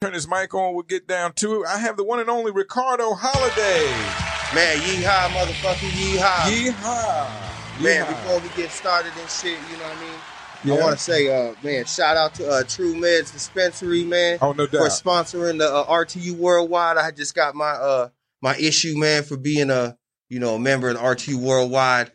turn his mic on. We'll get down to it. I have the one and only Ricardo Holiday. Man, yeehaw, motherfucker, yeehaw. Yeehaw. Man, Yeehaw. before we get started and shit, you know what I mean? Yeah. I want to say, uh, man, shout out to uh, True Meds Dispensary, man, Oh, no doubt. for sponsoring the uh, RTU Worldwide. I just got my uh my issue, man, for being a you know a member of the RTU Worldwide.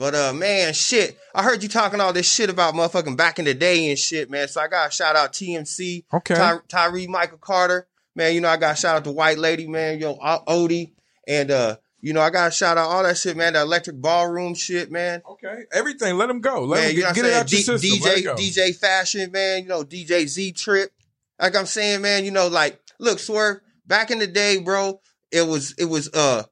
But uh, man, shit, I heard you talking all this shit about motherfucking back in the day and shit, man. So I got to shout out TMC, Okay. Ty- Tyree Michael Carter, man. You know I got to shout out to White Lady, man. Yo, Odie, and uh, you know I got to shout out all that shit, man. The Electric Ballroom shit, man. Okay. Everything. Let him go. Let man, him you know get, it out your system. D- Let it DJ. DJ Fashion, man. You know, DJ Z Trip. Like I'm saying, man, you know, like, look, Swerve, back in the day, bro, it was, it was, uh,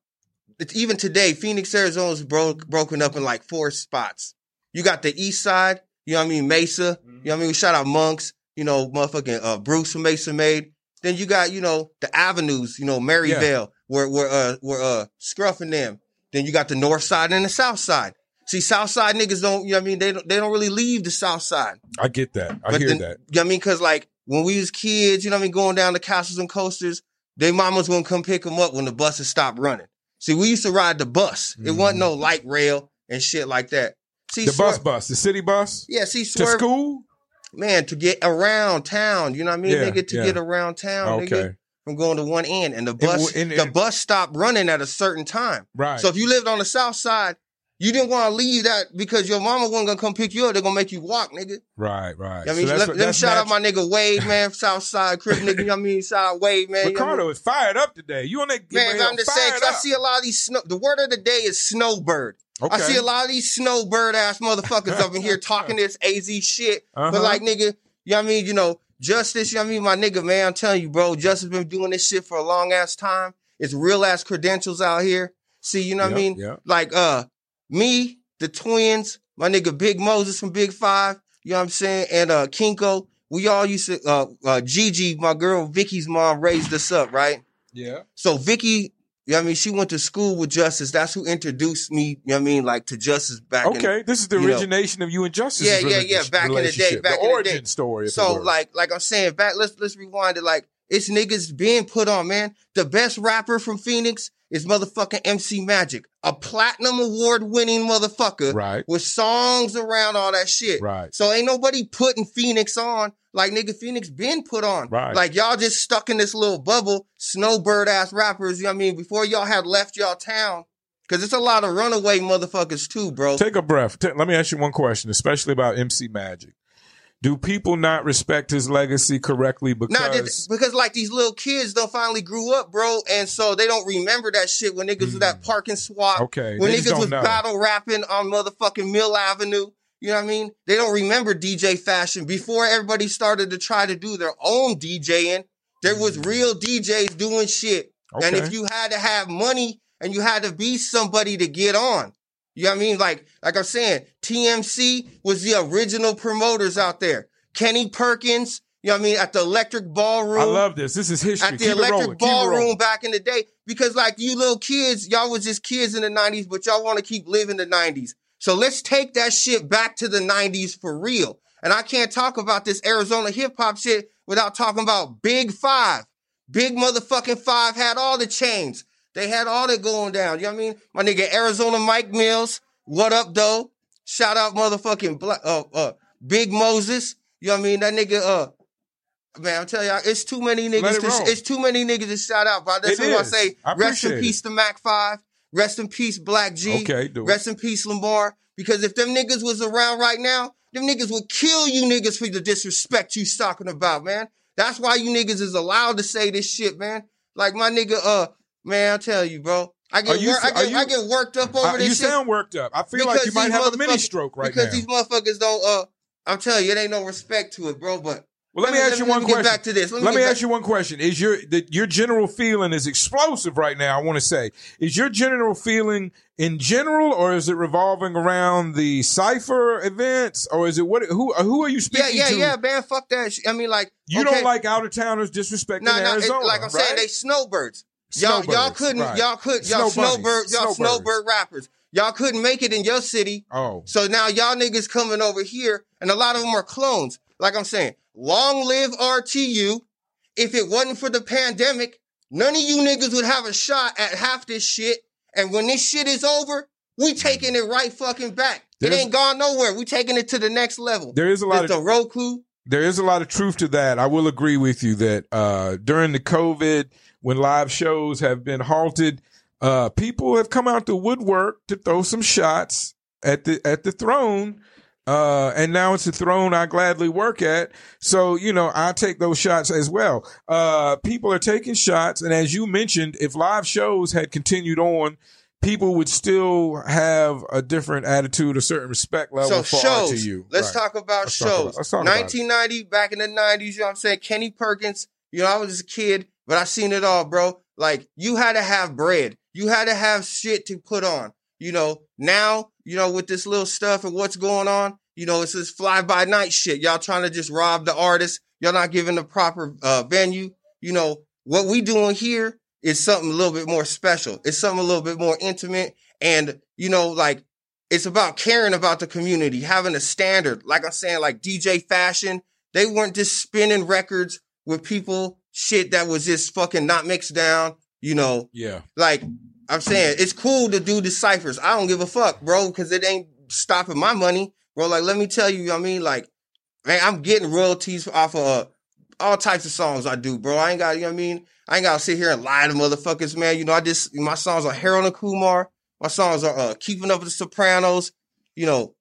it's even today, Phoenix, Arizona is broke, broken up in like four spots. You got the east side, you know what I mean? Mesa, you know what I mean? We shout out Monks, you know, motherfucking, uh, Bruce from Mesa made. Then you got, you know, the avenues, you know, Maryvale, where, where, uh, where, uh, Scruff and them. Then you got the north side and the south side. See, south side niggas don't, you know what I mean? They don't, they don't really leave the south side. I get that. I But hear that. You know what I mean? Cause like when we was kids, you know what I mean, going down the castles and coasters, their mamas gonna come pick them up when the buses stopped running. See, we used to ride the bus. It wasn't no light rail and shit like that. See, Mm-hmm. The bus Swerve- bus, the city bus Yeah, see, to school. man, to get around town. You know what I mean? Yeah, nigga, to yeah. get around town, Okay. nigga, from going to one end, and the bus, and- the and- bus stopped running at a certain time. Right. So if you lived on the south side, you didn't want to leave that because your mama wasn't gonna come pick you up. They're gonna make you walk, nigga. right. Right. I mean, So that's let, what- let me shout out my nigga Wade, man, South Side Crip nigga. You know what I mean? Shout out Wade, man. You know I mean? Ricardo is fired up today. You on that? Man, I'm just saying, I see a lot of these snow. The word of the day is snowbird. Okay. I see a lot of these snowbird ass motherfuckers up in here talking this AZ shit. Uh-huh. But like, nigga, you know what I mean? You know, Justice, you know what I mean? My nigga, man, I'm telling you, bro, Justice been doing this shit for a long ass time. It's real ass credentials out here. See, you know what I mean? yep. Like, uh, me, the twins, my nigga Big Moses from Big Five, you know what I'm saying? And uh Kinko, we all used to uh uh Gigi, my girl Vicky's mom raised us up, right? Yeah. So Vicky, you know what I mean, she went to school with Justice. That's who introduced me, you know what I mean, like to Justice back in Okay. This is the you know- origination of you and Justice. Yeah, yeah, yeah, back in the day, back the in the origin day. story. So like like I'm saying, back let's let's rewind it. Like it's niggas being put on, man. The best rapper from Phoenix is motherfucking MC Magic, a platinum award winning motherfucker Right. with songs around all that shit. Right. So ain't nobody putting Phoenix on like nigga Phoenix been put on. Right. Like y'all just stuck in this little bubble, snowbird ass rappers. You know what I mean? Before y'all had left y'all town. Cause it's a lot of runaway motherfuckers too, bro. Take a breath. Let me ask you one question, especially about MC Magic. Do people not respect his legacy correctly because because like these little kids don't finally grew up, bro, and so they don't remember that shit when niggas was that Park 'n Swap. Hmm. Okay, when they niggas was know. battle rapping on motherfucking Mill Avenue. You know what I mean? They don't remember DJ fashion before everybody started to try to do their own DJing. There was real DJs doing shit, and Hmm. If you had to have money and you had to be somebody to get on. You know what I mean? Like, like I'm saying, TMC was the original promoters out there. Kenny Perkins, you know what I mean, at the Electric Ballroom. I love this. This is history. At the Keep. Electric Keep it rolling. Ballroom back in the day. Because like you little kids, y'all was just kids in the 90s, but y'all want to keep living the 90s. So let's take that shit back to the 90s for real. And I can't talk about this Arizona hip hop shit without talking about Big Five. Big motherfucking Five had all the chains. They had all that going down. You know what I mean? My nigga Arizona Mike Mills. What up, though? Shout out motherfucking Black, uh, uh, Big Moses. You know what I mean? That nigga, uh, man, I'm telling y'all, it's too many niggas. it To, it's too many niggas to shout out. But that's It what I say. I Rest in peace to Mac Five. Rest in peace, Black G. Okay, do it. Rest in peace, Lamar. Because if them niggas was around right now, them niggas would kill you niggas for the disrespect you talking about, man. That's why you niggas is allowed to say this shit, man. Like my nigga, uh, man, I'll tell you, bro. I get, you- wor- I, get you- I get worked up over Uh, this you shit. sound worked up. I feel like you might have a mini stroke right because now. Because these motherfuckers don't. Uh, I'm telling you, it ain't no respect to it, bro. But well, let, me ask you one me question. Get back to this. Let Let me, ask you one question. Is your the, your general feeling is explosive right now? I want to say, is your general feeling in general, or is it revolving around the cipher events, or is it what? Who who are you Back, yeah, speaking yeah, to? yeah, man. Fuck that. shit. I mean, like You okay, don't like out of towners disrespecting No, no. it- Arizona, like I'm right? saying, they snowbirds. Y'all, y'all couldn't, right. y'all could, y'all Snow snowbird, y'all snowbirds. snowbird rappers. Y'all couldn't make it in your city. Oh, So now y'all niggas coming over here, and a lot of them are clones. Like I'm saying, long live RTU. if it wasn't for the pandemic, none of you niggas would have a shot at half this shit. And when this shit is over, we taking it right fucking back. There's- it ain't gone nowhere. We taking it to the next level. There is a lot With of the Roku. there is a lot of truth to that. I will agree with you that uh, during the COVID, when live shows have been halted, uh, people have come out the woodwork to throw some shots at the at the throne. Uh, and now it's a throne I gladly work at. So, you know, I take those shots as well. Uh, people are taking shots. And as you mentioned, if live shows had continued on, people would still have a different attitude, a certain respect level So for shows. RTU. Let's Right. talk about Let's shows. talk about it. 1990, back in the 90s, you know what I'm saying? Kenny Perkins, you know, I was just a kid, but I've seen it all, bro. Like, you had to have bread. You had to have shit to put on. You know, now, you know, with this little stuff and what's going on, you know, it's this fly by night shit. Y'all trying to just rob the artist. Y'all not giving the proper uh, venue. You know, what we doing here is something a little bit more special. It's something a little bit more intimate. And, you know, like, it's about caring about the community, having a standard. Like I'm saying, like DJ Fashion, they weren't just spinning records with people shit that was just fucking not mixed down. You know, Yeah. like I'm saying, it's cool to do the ciphers. I don't give a fuck, bro, because it ain't stopping my money, bro. Like, let me tell you, you know what I mean, like, man, I'm getting royalties off of uh, all types of songs I do, bro. I ain't got, you know what I mean? I ain't gotta sit here and lie to motherfuckers, man. You know, I just my songs are Harold and Kumar. My songs are uh, Keeping Up with the Sopranos. You know,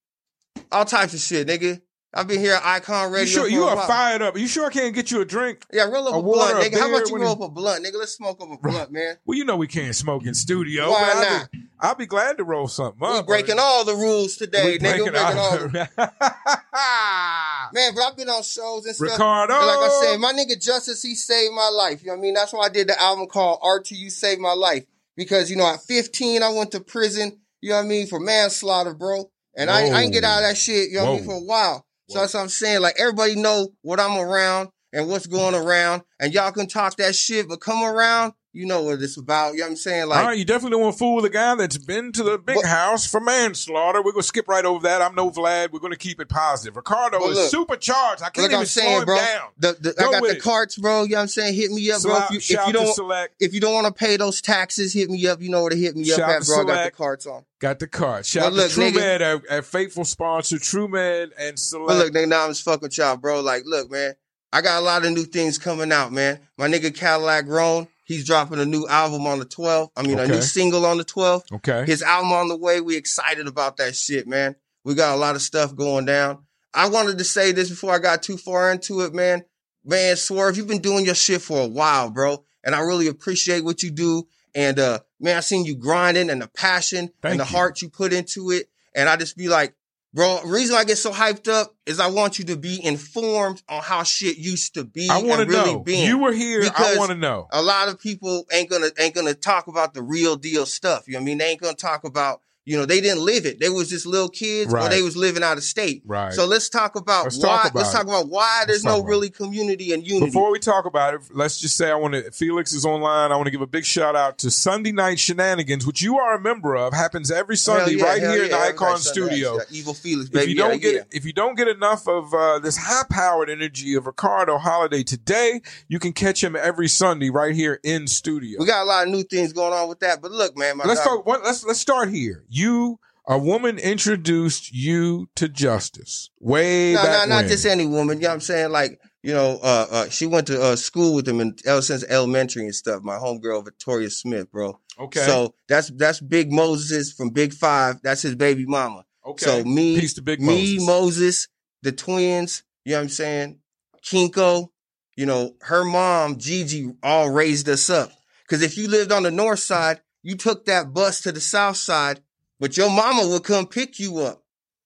all types of shit, nigga. I've been here at Icon Radio. You sure you are while. fired up? You sure I can't get you a drink? Yeah, roll up a a, water, blunt, a nigga. How about you roll up a blunt, nigga? Let's smoke up a blunt, man. Well, you know we can't smoke in studio. Why but I'll not? Be, I'll be glad to roll something up. breaking all the rules today, nigga. We breaking all the all. Man, but I've been on shows and stuff. Ricardo. And like I said, my nigga Justice, he saved my life. You know what I mean? That's why I did the album called RTU Saved My Life. Because, you know, at 15, I went to prison, you know what I mean, for manslaughter, bro. And I, I ain't get out of that shit, you know what I mean, for a while. So that's what I'm saying. Like, everybody know what I'm around and what's going around. And y'all can talk that shit, but come around, you know what it's about. You know what I'm saying? Like, All right, you definitely don't want to fool the guy that's been to the big But- house for manslaughter. We're gonna skip right over that. I'm no Vlad. We're gonna keep it positive. Ricardo But is supercharged. I can't even I'm slow saying, him bro, down. the, the, Go I got the carts, bro. You know what I'm saying? Hit me up, bro. If you, if you don't, select. if you don't want to pay those taxes, hit me up. You know where to hit me up Shout at, to bro. I got the Select. carts on. Got the card. Shout But look, to Man, our, our faithful sponsor, True Man and Select. But look, nigga, now I'm just fucking with y'all, bro. Like, look, man, I got a lot of new things coming out, man. My nigga Cadillac Roan, he's dropping a new album on the 12th. I mean, a new single on the 12th. okay. His album on the way. We excited about that shit, man. We got a lot of stuff going down. I wanted to say this before I got too far into it, man. Man, Swerve, you've been doing your shit for a while, bro. And I really appreciate what you do. And uh, man, I seen you grinding and the passion Thank and the you. heart you put into it. And I just be like, bro, reason I get so hyped up is I want you to be informed on how shit used to be I want to really know. been You were here. I want to know. a lot of people ain't gonna ain't gonna talk about the real deal stuff. You know what I mean? They ain't gonna talk about, you know, they didn't live it. They was just little kids or they was living out of state. Right. So let's talk about Let's why talk about let's it. talk about why there's no really community and unity. Before we talk about it, let's just say I want to. Felix is online. I want to give a big shout out to Sunday Night Shenanigans, which you are a member of. Happens every Sunday yeah, right here in the Icon Sunday, Studio. yeah, Evil Felix, baby. If you don't yeah, get yeah. if you don't get enough of uh, this high powered energy of Ricardo Holiday today, you can catch him every Sunday right here in studio. we got a lot of new things going on with that. But look, man, my let's dog- talk. Let's let's start here. You, a woman, introduced you to justice way no, back no, not when. just any woman. You know what I'm saying? Like, you know, uh, uh, she went to uh, school with him in, ever since elementary and stuff. My homegirl, Victoria Smith, bro. okay. So that's that's Big Moses from Big Five. That's his baby mama. okay. So me, Peace to Big me, Moses. Moses, the twins, you know what I'm saying? Kinko, you know, her mom, Gigi, all raised us up. Cause if you lived on the north side, you took that bus to the south side, but your mama would come pick you up.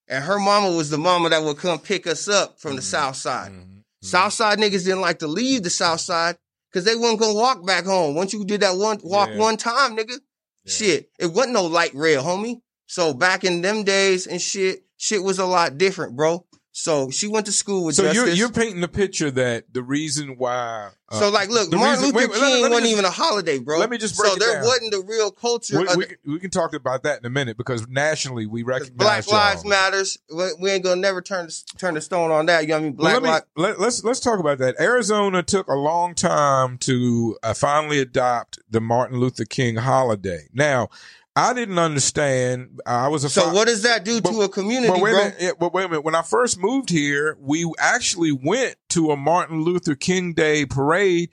And her mama was the mama that would come pick us up from the Mhm. south side. Mhm. South side niggas didn't like to leave the south side because they weren't gonna walk back home. Once you did that one walk Yeah. one time, nigga, Yeah. shit, it wasn't no light rail, homie. So back in them days and shit, shit was a lot different, bro. So she went to school with So Justice. you're you're painting the picture that the reason why. uh, so like, look, Martin reason- Luther wait, King let me wasn't just- even a holiday, bro. let me just break So it there down. wasn't the real culture we, we, the, can- we can talk about that in a minute because nationally we recognize Black y'all. Lives Matters. We, ain't gonna never turn the, turn the stone on that. You know what I mean? Well, Black let me, Lives. let, let's let's talk about that. Arizona took a long time to uh, finally adopt the Martin Luther King holiday. Now, I didn't understand. I was a So fi- what does that do But- to a community, But wait a minute. but wait a minute. When I first moved here, we actually went to a Martin Luther King Day parade,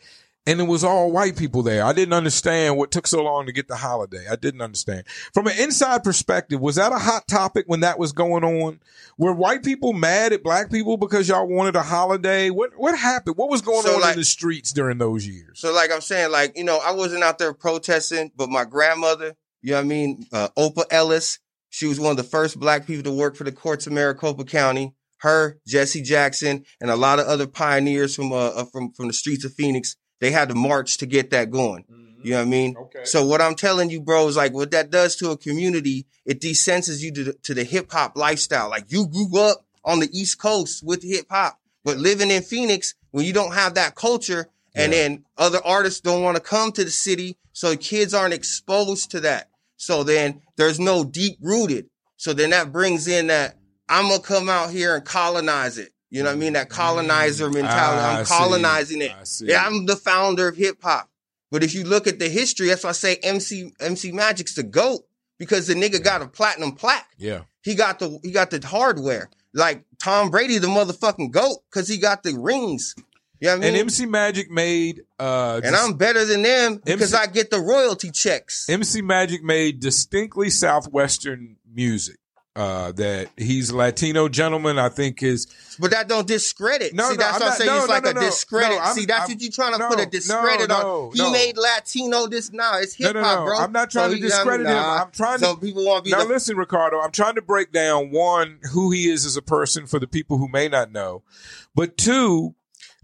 and it was all white people there. I didn't understand what took so long to get the holiday. I didn't understand. From an inside perspective, was that a hot topic when that was going on? Were white people mad at black people because y'all wanted a holiday? What what happened? What was going So, on like- in the streets during those years? So like I'm saying, like, you know, I wasn't out there protesting, but my grandmother, you know what I mean? Uh, Opa Ellis, she was one of the first black people to work for the courts of Maricopa County. Her, Jesse Jackson, and a lot of other pioneers from, uh, uh, from, from the streets of Phoenix, they had to march to get that going. You know what I mean? Okay. So what I'm telling you, bro, is like what that does to a community, it desenses you to the, to the hip hop lifestyle. Like you grew up on the East Coast with hip hop, but living in Phoenix, when you don't have that culture, and Yeah. then other artists don't want to come to the city, so kids aren't exposed to that. So then there's no deep rooted. So then that brings in that I'm gonna come out here and colonize it. You know what I mean? That colonizer mentality. Mm. I'm see. colonizing it. Yeah, I'm the founder of hip hop. But if you look at the history, that's why I say MC MC Magic's the GOAT because the nigga got a platinum plaque. yeah. He got the he got the hardware. Like Tom Brady, the motherfucking GOAT, because he got the rings. You know what I mean? And MC Magic made uh And I'm better than them because MC I get the royalty checks. MC Magic made distinctly Southwestern music. Uh, that he's a Latino gentleman, I think is But that don't discredit. No, See, no, that's I'm what I'm saying. no, it's no, like no, a discredit. See, that's I'm- what you're trying to put a discredit on. He made Latino this now. It's no, hip hop, no. bro. I'm not trying So to he- I mean, discredit him. nah. I'm trying So to. people want to be Now the listen, Ricardo. I'm trying to break down one who he is as a person for the people who may not know, but two,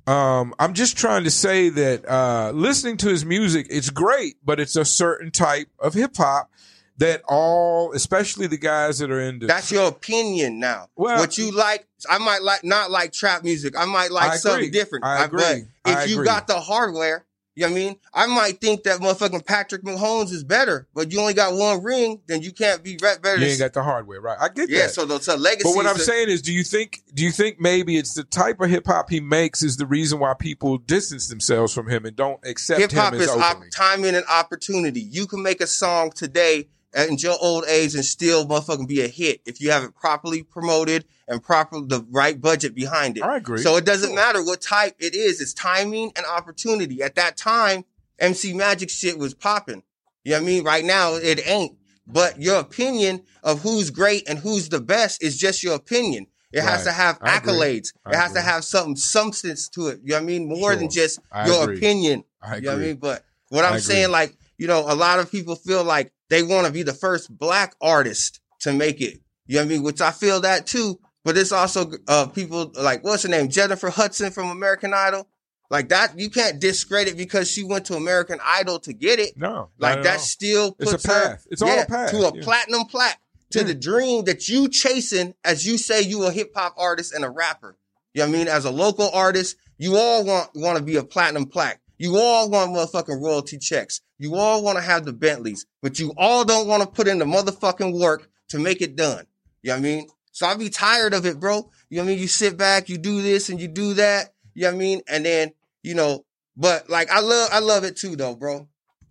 um, I'm just trying to say that uh, listening to his music, it's great, but it's a certain type of hip hop that all, especially the guys that are into That's your opinion now. Well- what you like, I might like not like trap music. I might like I something different. I agree. But if I you agree. got the hardware, you know what I mean? I might think that motherfucking Patrick Mahomes is better, but you only got one ring, then you can't be better. you ain't got the hardware, right? I get yeah, that. so the so legacy. But what I'm the- saying is, do you think do you think maybe it's the type of hip hop he makes is the reason why people distance themselves from him and don't accept hip hop is op- timing and opportunity. You can make a song today in your old age and still motherfucking be a hit if you have it properly promoted and proper the right budget behind it. I agree. So it doesn't matter what type it is. It's timing and opportunity. At that time, MC Magic shit was popping. You know what I mean? Right now, it ain't. But your opinion of who's great and who's the best is just your opinion. It has to have I agree. accolades. It has to have some substance to it. You know what I mean? More Sure. than just I your agree. opinion. I You know what I mean? But what I'm agree. saying, like, you know, a lot of people feel like they want to be the first black artist to make it. You know what I mean? Which I feel that too. But it's also uh people like what's her name? Jennifer Hudson from American Idol. Like that, you can't discredit because she went to American Idol to get it. No, Like at that all. still It's a puts her path. It's all a path, to a yeah. platinum plaque to Yeah. the dream that you chasing as you say you a hip hop artist and a rapper. You know what I mean? As a local artist, you all want want to be a platinum plaque. You all want motherfucking royalty checks. You all want to have the Bentleys, but you all don't want to put in the motherfucking work to make it done. You know what I mean? So I be tired of it, bro. You know what I mean? You sit back, you do this and you do that. You know what I mean? And then, you know, but like I love I love it too though, bro.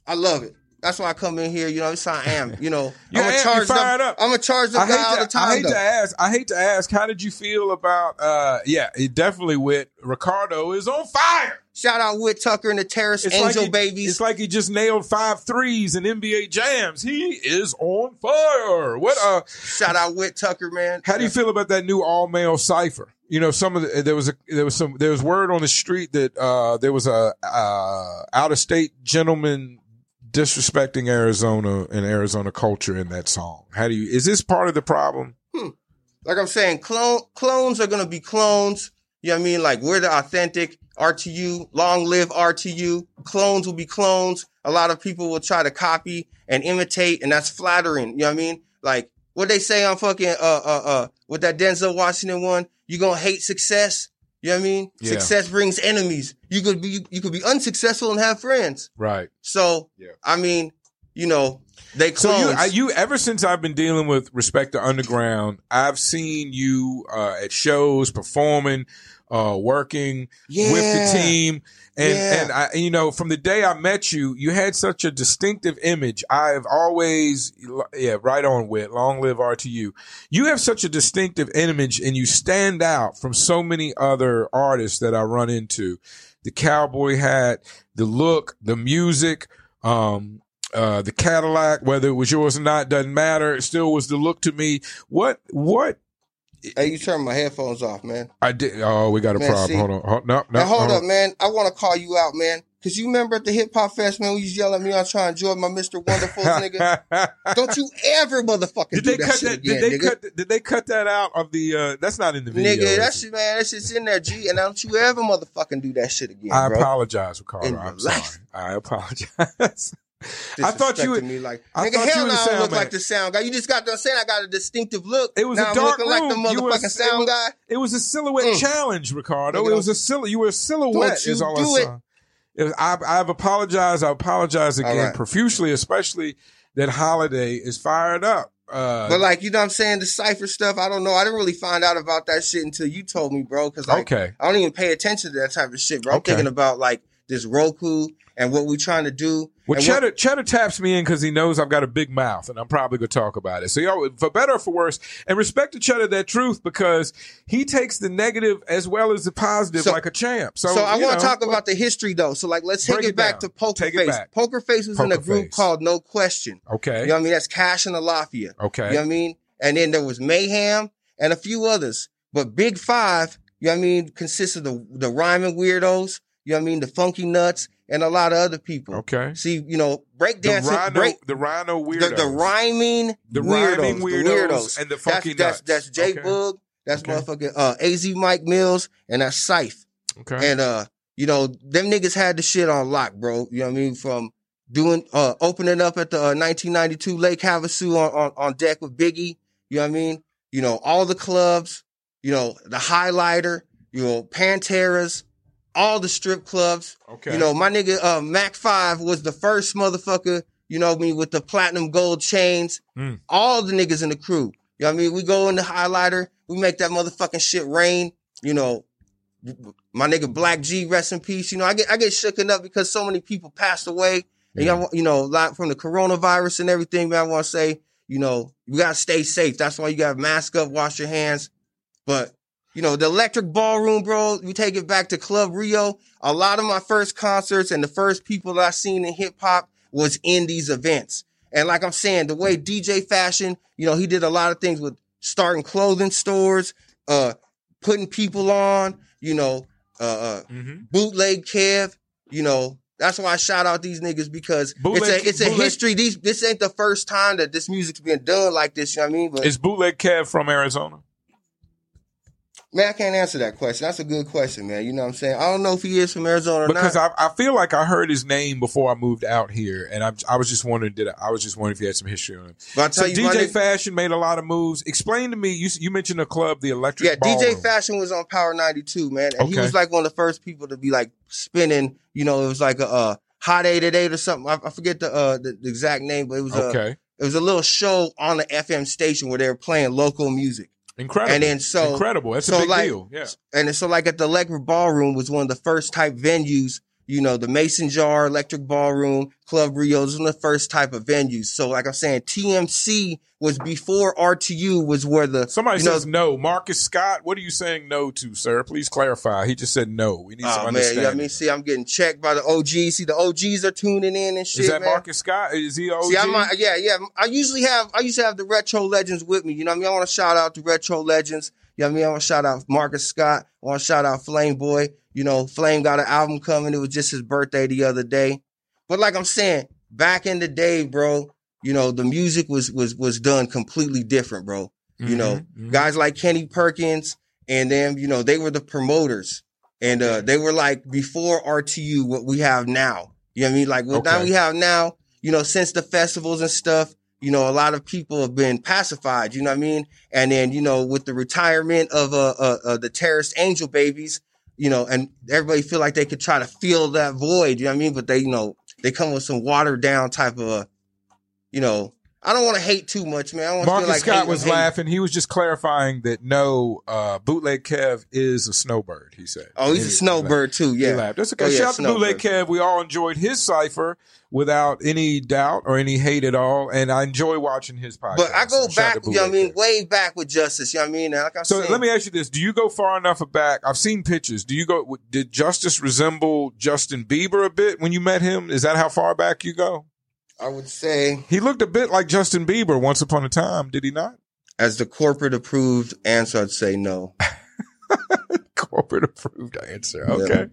I love it. That's why I come in here, you know, it's how I am. You know, You I'm a you charged fired up, up. I'm a charged I up guy all the time I hate though. to ask. I hate to ask. How did you feel about? uh Yeah, it definitely with Ricardo is on fire. Shout out Whit Tucker and the Terrace It's Angel like he, Babies. It's like he just nailed five threes in NBA jams. He is on fire. What? Uh, Shout out Whit Tucker, man. how do you feel about that new all male cipher? You know, some of the, there was a there was some there was word on the street that uh there was a uh out of state gentleman disrespecting Arizona and Arizona culture in that song. How do you? Is this part of the problem? like I'm saying, clone clones are gonna be clones. You know what I mean? Like we're the authentic RTU. Long live RTU. Clones will be clones. A lot of people will try to copy and imitate, and that's flattering. You know what I mean? Like what they say on fucking uh uh uh with that Denzel Washington one. you gonna hate success. You know what I mean? Yeah. Success brings enemies. You could be you could be unsuccessful and have friends. Right. So Yeah. I mean, you know, they So you, I, you ever since I've been dealing with respect to underground, I've seen you uh, at shows performing, uh, working yeah. with the team, and Yeah. and I, you know, from the day I met you, you had such a distinctive image. I've always, yeah, right on with long live RTU. You have such a distinctive image, and you stand out from so many other artists that I run into. The cowboy hat, the look, the music, um, uh, the Cadillac, whether it was yours or not, doesn't matter. It still was the look to me. What, what Hey, you turn my headphones off, man. I did. Oh, we got a Man, problem. see- hold on. Hold, no, no. now hold hold up, on. man. I want to call you out, man. Cause you remember at the hip hop fest, man, when you was yelling at me, I was trying to enjoy my Mr. Wonderful nigga. Don't you ever motherfucking did do they that cut shit that? again, Did they nigga. cut? Did they cut that out of the? uh That's not in the video. nigga, that it? shit, man, that shit's in there, G. And don't you ever motherfucking do that shit again, I bro. apologize, Ricardo. I'm sorry. I apologize. I thought you would- me like I nigga. thought you Hell no, I don't look man. like the sound guy. You just got done saying I got a distinctive look. It was now a I'm dark looking like the room. Motherfucking it sound was- guy. It was a silhouette Mm. challenge, Ricardo. Nigga, it was a sil- You were a silhouette. Is all do I it. saw. It was, I, I've apologized. I apologize again right. profusely, especially that holiday is fired up. Uh, But like, you know what I'm saying? The cipher stuff, I don't know. I didn't really find out about that shit until you told me, bro. Cause like, okay. I don't even pay attention to that type of shit, bro. I'm thinking about like this Roku and what we're trying to do. Well, and what- Cheddar, Cheddar taps me in because he knows I've got a big mouth, and I'm probably going to talk about it. So, y'all, for better or for worse, and respect to Cheddar that truth because he takes the negative as well as the positive So- like a champ. So, So, I want to talk about the history though. So like, let's take it, it back down. to Poker Take it Face. back. Poker Face was in a group Face. called No Question. Okay. You know what I mean? That's Cash and the Lafia. Okay. You know what I mean? And then there was Mayhem and a few others. But Big Five, you know what I mean, consists of the, the rhyming weirdos, you know what I mean, the funky nuts, and a lot of other people. Okay. See, you know, The breakdancing, rhino, break, the rhino the, weirdos. the rhyming The weirdos, rhyming the weirdos weirdos. and the That's, funky that's, nuts. that's Jay Okay. Boog, that's Okay. motherfucking uh, AZ Mike Mills, and that's Scythe. Okay. And uh, you know, them niggas had the shit on lock, bro. You know what I mean? From doing uh opening up at the uh, 1992 Lake Havasu on, on on deck with Biggie. You know what I mean? You know, all the clubs, you know, the highlighter, you know, Panteras, all the strip clubs. okay. You know, my nigga uh Mac 5 was the first motherfucker, you know I mean, with the platinum gold chains. Mm. All the niggas in the crew. You know what I mean? We go in the highlighter, we make that motherfucking shit rain, you know. My nigga Black G, rest in peace. You know, I get I get shooken up because so many people passed away. And Yeah. you know, like from the coronavirus and everything, man, I want to say, you know, you gotta stay safe. That's why you gotta mask up, wash your hands. But you know, the electric ballroom, bro, we take it back to Club Rio. A lot of my first concerts and the first people that I seen in hip hop was in these events. And like I'm saying, the way DJ Fashion, you know, he did a lot of things with starting clothing stores, uh, putting people on, you know, uh, uh Mhm. bootleg Kev, you know. That's why I shout out these niggas because Bootleg- it's a it's a bootleg- history. These this ain't the first time that this music's been done like this. You know what I mean? But Is Bootleg Kev from Arizona? Man, I can't answer that question. That's a good question, man. You know what I'm saying? I don't know if he is from Arizona or Because not. I, I feel like I heard his name before I moved out here, and I, I was just wondering did I, I was just wondering if he had some history on him. but So tell you, DJ nigga- Fashion made a lot of moves. Explain to me. You you mentioned a club, the Electric. yeah, DJ Fashion was on Power 92, man, and he was like one of the first people to be like spinning. You know, it was like a, uh hot eight at eight or something. I, I forget the, uh, the the exact name, but it was a Okay, it was a little show on the FM station where they were playing local music. Incredible. And then so incredible. That's so a big like- deal. Yeah. And so like at the Electric Ballroom was one of the first type venues, you know, the Mason Jar, Electric Ballroom, Club Rio, those were the first type of venues. So like I'm saying, TMC was before RTU was where the Somebody you know, says no. Marcus Scott, what are you saying no to, sir? Please clarify. He just said no. We need oh, some Oh man, understanding. you know I mean? See, I'm getting checked by the OGs. See, the OGs are tuning in and shit. Is that man. Marcus Scott? Is he OG? See, I might, yeah, yeah. I usually have, I used to have the retro legends with me. You know what I mean? I want to shout out the retro legends. You know what I mean? I want to shout out Marcus Scott. I want to shout out Flame Boy. You know, Flame got an album coming. It was just his birthday the other day. But like I'm saying, back in the day, bro, you know, the music was was was done completely different, bro. You know, Mhm, mhm. guys like Kenny Perkins and them, you know, they were the promoters. And uh they were like before RTU what we have now. You know what I mean? Like what now we have now, you know, since the festivals and stuff, you know, a lot of people have been pacified, you know what I mean? And then, you know, with the retirement of uh, uh, uh the terrorist angel babies, you know, and everybody feel like they could try to fill that void, you know what I mean? But they, you know, they come with some watered down type of, you know, I don't want to hate too much, man. I don't Marcus like Scott was laughing. He was just clarifying that no, uh, bootleg Kev is a snowbird. He said. Oh, he's he, a snowbird too. Yeah, he laughed. That's okay. Oh, yeah, Shout out to bootleg. Kev. We all enjoyed his cipher without any doubt or any hate at all, and I enjoy watching his podcast. But I go So back, you know what I mean, Kev. way back with Justice, you know what I mean? Like I So let me ask you this: Do you go far enough back? I've seen pictures. Do you go? Did Justice resemble Justin Bieber a bit when you met him? Is that how far back you go? I would say He looked a bit like Justin Bieber once upon a time, did he not? as the corporate approved answer, I'd say no. Corporate approved answer. Okay.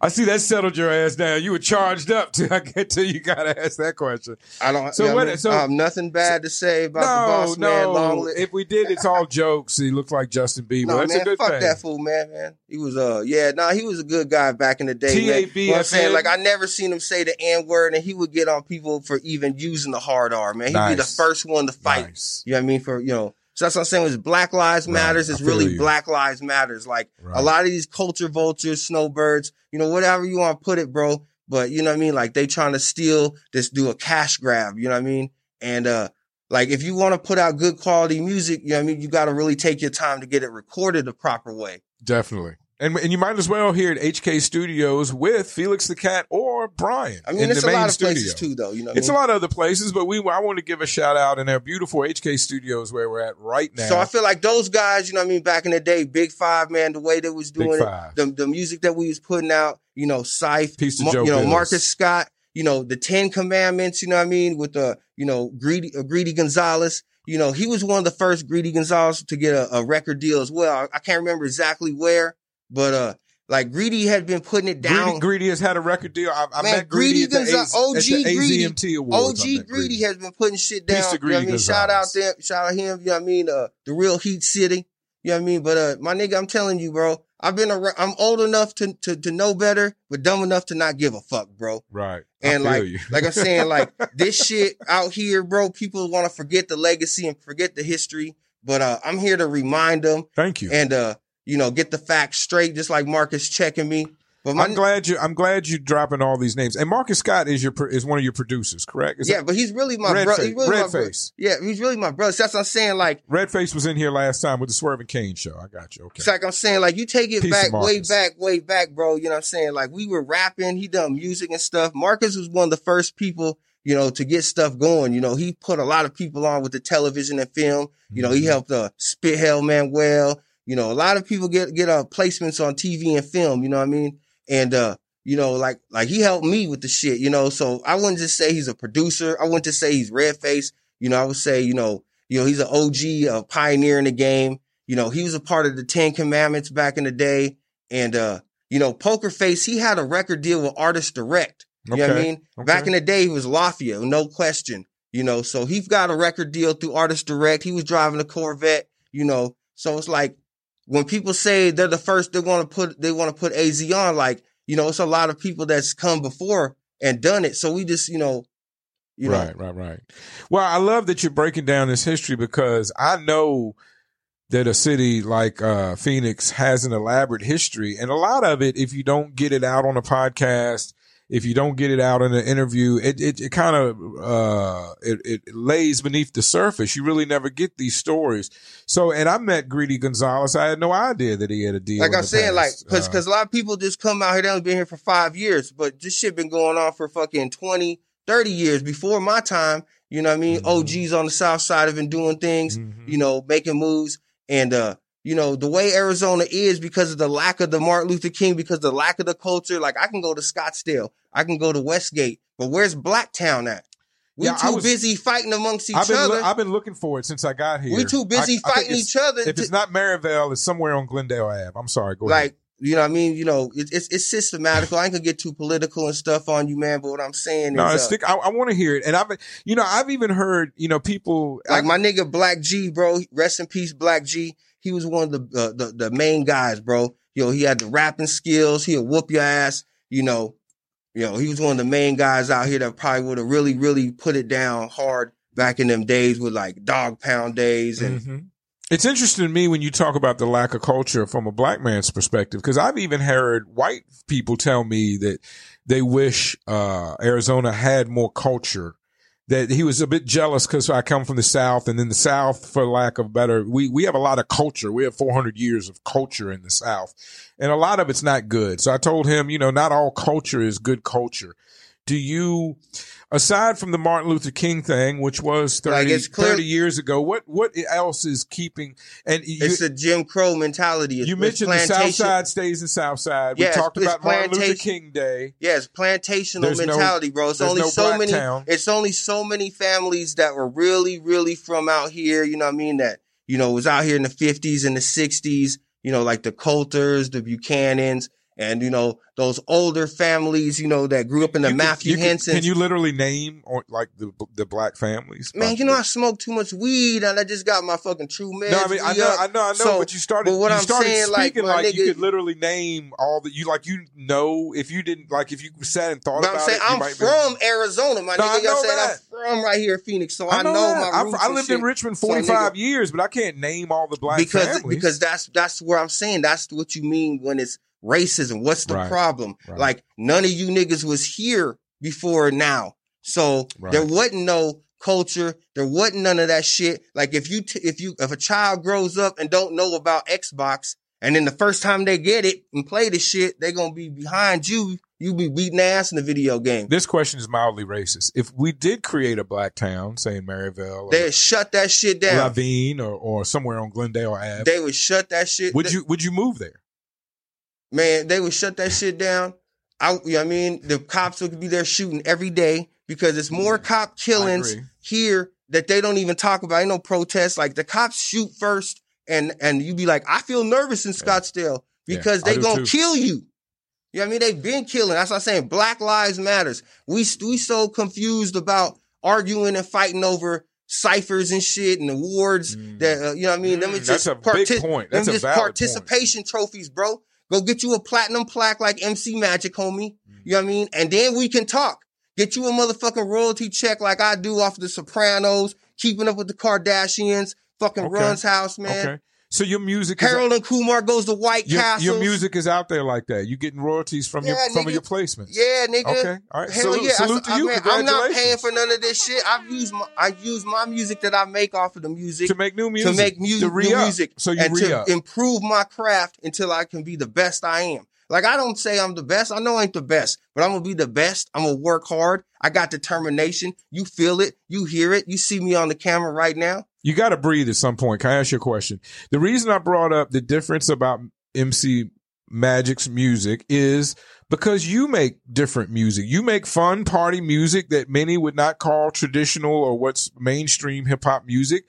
I see that settled your ass down. You were charged up till I get to you gotta ask that question. I don't. So you know what- I mean? so- um, nothing bad to say about the no, boss man. Long no. If we did, it's all jokes. He looked like Justin Bieber. no That's man, a good fuck thing. that fool, man. Man, he was uh, yeah, no, he was a good guy back in the day. man. TABFN. You know I'm saying, like I never seen him say the n word, and he would get on people for even using the hard R. Man, he'd be the first one to fight. Nice. You know what I mean? For you know, so that's what I'm saying. Was Black Lives Right. Matters? It's really you. Black Lives Matters. Like Right. a lot of these culture vultures, snowbirds, you know, whatever you want to put it, bro. But you know what I mean? Like they trying to steal, this, do a cash grab. You know what I mean? And uh, like if you want to put out good quality music, you know what I mean? You got to really take your time to get it recorded the proper way. Definitely. And, and you might as well hear at HK Studios with Felix the Cat or Brian. I mean, it's a lot of studio. places too, though. You know, what I It's a lot of other places, but we I want to give a shout out in our beautiful HK Studios where we're at right now. So I feel like those guys, you know what I mean, back in the day, Big Five, man, the way they was doing it, the, the music that we was putting out, you know, Scythe, Peace to Mar- Joe you know, Bills. Marcus Scott, you know, the Ten Commandments, you know what I mean, with the, you know, Greedy, uh, Greedy Gonzalez, you know, he was one of the first Greedy Gonzalez to get a, a record deal as well. I, I can't remember exactly where, but, uh, like Greedy had been putting it down. Greedy, Greedy has had a record deal. I, I Man, met Greedy, Greedy at the, OG at the Greedy- AZMT Awards. OG Greedy has been putting shit down. Peace to you know I mean? Shout out them, shout out him, you know what I mean? Uh, the real Heat City. You know what I mean? But uh my nigga, I'm telling you, bro, I've been around I'm old enough to, to to know better, but dumb enough to not give a fuck, bro. Right. And like like I'm saying, like this shit out here, bro, people want to forget the legacy and forget the history. But uh I'm here to remind them Thank you. and uh, you know, get the facts straight, just like Marcus checking me. But my I'm glad you. I'm glad you dropping all these names. And Marcus Scott is your is one of your producers, correct? Is yeah, that- but he's really my brother. Face- He's really Red my bro- Face. Yeah, he's really my brother. So that's what I'm saying. Like, Redface was in here last time with the Swerving Kane show. I got you. Okay. it's like I'm saying, like you take it Peace back, way back, way back, bro. You know what I'm saying? Like we were rapping, he done music and stuff. Marcus was one of the first people, you know, to get stuff going. You know, he put a lot of people on with the television and film. You know, he Mhm. helped uh, Spit Hell Manuel. You know, a lot of people get get uh, placements on TV and film. You know what I mean? And uh, you know, like like he helped me with the shit. You know, so I wouldn't just say he's a producer. I wouldn't just say he's red face. You know, I would say you know, you know, he's an OG, a pioneer in the game. You know, he was a part of the Ten Commandments back in the day. And uh, you know, Poker Face, he had a record deal with Artist Direct. You know what I Okay, mean? Back in the day, he was Lafayette, no question. You know, so he's got a record deal through Artist Direct. He was driving a Corvette, you know. So it's like when people say they're the first, they want to put they want to put AZ on, like, you know, it's a lot of people that's come before and done it. So we just, you know, you know, right, right, right. Well, I love that you're breaking down this history because I know that a city like uh, Phoenix has an elaborate history, and a lot of it, if you don't get it out on a podcast, if you don't get it out in an interview, it it, it kind of uh, it, it lays beneath the surface. You really never get these stories. So, and I met Greedy Gonzalez. I had no idea that he had a deal. like I'm saying, like, past. cause, Uh, a lot of people just come out here, they only been here for five years, but this shit been going on for fucking 20, 30 years before my time. You know what I mean? Mhm. OGs on the South Side have been doing things, mhm. you know, making moves. And, uh, you know, the way Arizona is because of the lack of the Martin Luther King, because of the lack of the culture, like I can go to Scottsdale, I can go to Westgate, but where's Blacktown at? We Yeah, too was- busy fighting amongst each I've been other. I've been looking for it since I got here. we too busy I- I fighting it's- each other. If to- it's not Maryvale, it's somewhere on Glendale Ave. I'm sorry. Go ahead. like you know what I mean you know it, it's it's systematical I ain't gonna get too political and stuff on you man but what I'm saying No, is uh, stick. I, I want to hear it, and I've, you know, I've even heard, you know, people like I- my nigga Black G bro rest in peace Black G he was one of the uh, the, the main guys bro know he had the rapping skills he'll whoop your ass you know you know he was one of the main guys out here that probably would have really really put it down hard back in them days with like dog pound days and Mhm. It's interesting to me when you talk about the lack of culture from a black man's perspective, because I've even heard white people tell me that they wish uh, Arizona had more culture. That he was a bit jealous because I come from the South, and in the South, for lack of better, we we have a lot of culture. We have 400 years of culture in the South, and a lot of it's not good. So I told him, you know, not all culture is good culture. Do you, aside from the Martin Luther King thing, which was 30, Like, clear- 30 years ago, what what else is keeping? And you, it's a Jim Crow mentality. It's, you mentioned the South Side stays in South Side. We Yeah, talked about Martin Luther. King Day. Yeah, plantational There's no- mentality, bro. It's there's only no so many. town. It's only so many families that were really, really from out here. You know what I mean? That you know was out here in the fifties and the sixties. You know, like the Coulters, the Buchanans, and you know those older families. You know that grew up in the You Matthew Henson. Can you literally name or like the the black families? Man, you know I smoke too much weed, and I just got my fucking true meds. No, I mean I know. I know, I know. So, but you started, but what you I'm started saying, like, speaking my like, you could literally name all that you like. You know, if you didn't like, if you sat and thought But I'm about saying it, I'm might be- from Arizona, my No, I nigga. You know know what I'm saying? that. I'm from right here, Phoenix, so I, I know, my I'm- roots I lived in Richmond So, 45 nigga- years, but I can't name all the black because families. because that's that's where I'm saying that's what you mean when it's racism. What's the Right. problem? Right. Like none of you niggas was here before now, so Right. there wasn't no culture. There wasn't none of that shit. Like if you t- if you if a child grows up and don't know about Xbox, and then the first time they get it and play the shit, they're gonna be behind you. You be beating ass in the video game. this question is mildly racist. If we did create a black town, say in Maryvale, or They shut that shit down. Laveen, or, or somewhere on Glendale Ave, They would shut that shit. would th- you would you move there? Man, they would shut that shit down. I, you know what I mean, the cops would be there shooting every day because it's more cop killings here that they don't even talk about. Ain't no protests. Like the cops shoot first, and and you be like, I feel nervous in Scottsdale Yeah, because I they gonna too. kill you. You know what I mean? They've been killing. That's what I'm saying. Black Lives Matters. We we so confused about arguing and fighting over ciphers and shit and awards Mm. that uh, you know what I mean. Them Mm, is that's just a big partic- point. them That's a just participation trophies, bro. Go get you a platinum plaque like MC Magic, homie. You mm-hmm. know what I mean? And then we can talk. Get you a motherfucking royalty check like I do off the Sopranos, keeping up with the Kardashians, fucking Okay. Run's House, man. Okay, so your music is and Kumar goes to White your, Castle. your music is out there like that. You getting royalties from your Yeah, nigga. of your placements. Yeah, nigga. Okay. All right. Hell salute yeah. I, to I, you. Man, I'm not paying for none of this shit. I've used my I use my music that I make off of the music to make new music. to make mu- to new re-up. music So you and re to improve my craft until I can be the best I am. Like I don't say I'm the best. I know I ain't the best, but I'm gonna be the best. I'm gonna work hard. I got determination. You feel it. You hear it. You see me on the camera right now. You got to breathe at some point. Can I ask you a question? The reason I brought up the difference about MC Magic's music is because you make different music. You make fun party music that many would not call traditional or what's mainstream hip hop music.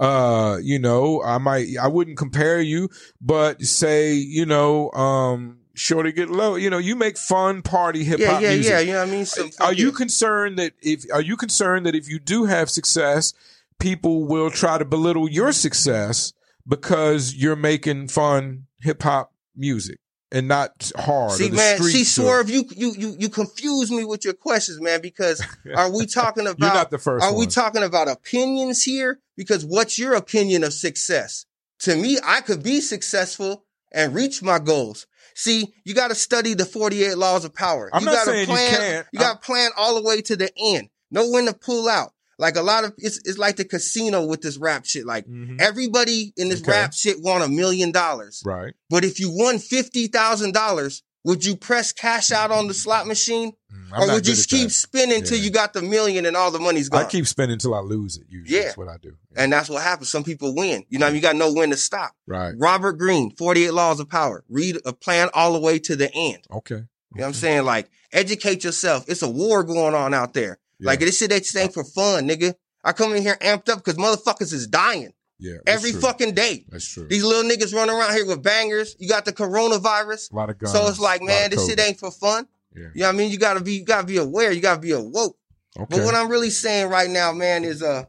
Uh, you know, I might, I wouldn't compare you, but say, you know, um, Shorty Get Low, you know, you make fun party hip Yeah, hop yeah, music. yeah. You know what I mean? So, Are you concerned that if are you concerned that if you do have success, people will try to belittle your success because you're making fun hip hop music and not hard? See, man, see, Swerve, you, you, you, you confuse me with your questions, man, because are we talking about, You're not the first are we talking about opinions here? Because what's your opinion of success? To me, I could be successful and reach my goals. See, you got to study the 48 laws of power. I'm you not gotta saying you plan, can't. You got to plan all the way to the end. Know when to pull out. Like a lot of, it's, it's like the casino with this rap shit. Like Mhm. everybody in this Okay. rap shit want a million dollars. right. But if you won fifty thousand dollars, would you press cash out on the slot machine, Mm, I'm or would you keep that. spinning until Yeah. you got the million and all the money's gone? I keep spending until I lose it. Usually, Yeah. that's what I do. and that's what happens. Some people win. You know, you got to know when to stop. Right. Robert Greene, Forty Eight Laws of Power. Read a plan all the way to the end. Okay. You know what I'm saying? Like, educate yourself. It's a war going on out there. Yeah. Like this shit ain't just ain't for fun, nigga. I come in here amped up because motherfuckers is dying Yeah. every true. fucking day. That's true. These little niggas running around here with bangers. You got the coronavirus. a lot of guns. So it's like, man, this shit ain't for fun. Yeah. You know what I mean? You gotta be you gotta be aware, you gotta be awoke. Okay. But what I'm really saying right now, man, is uh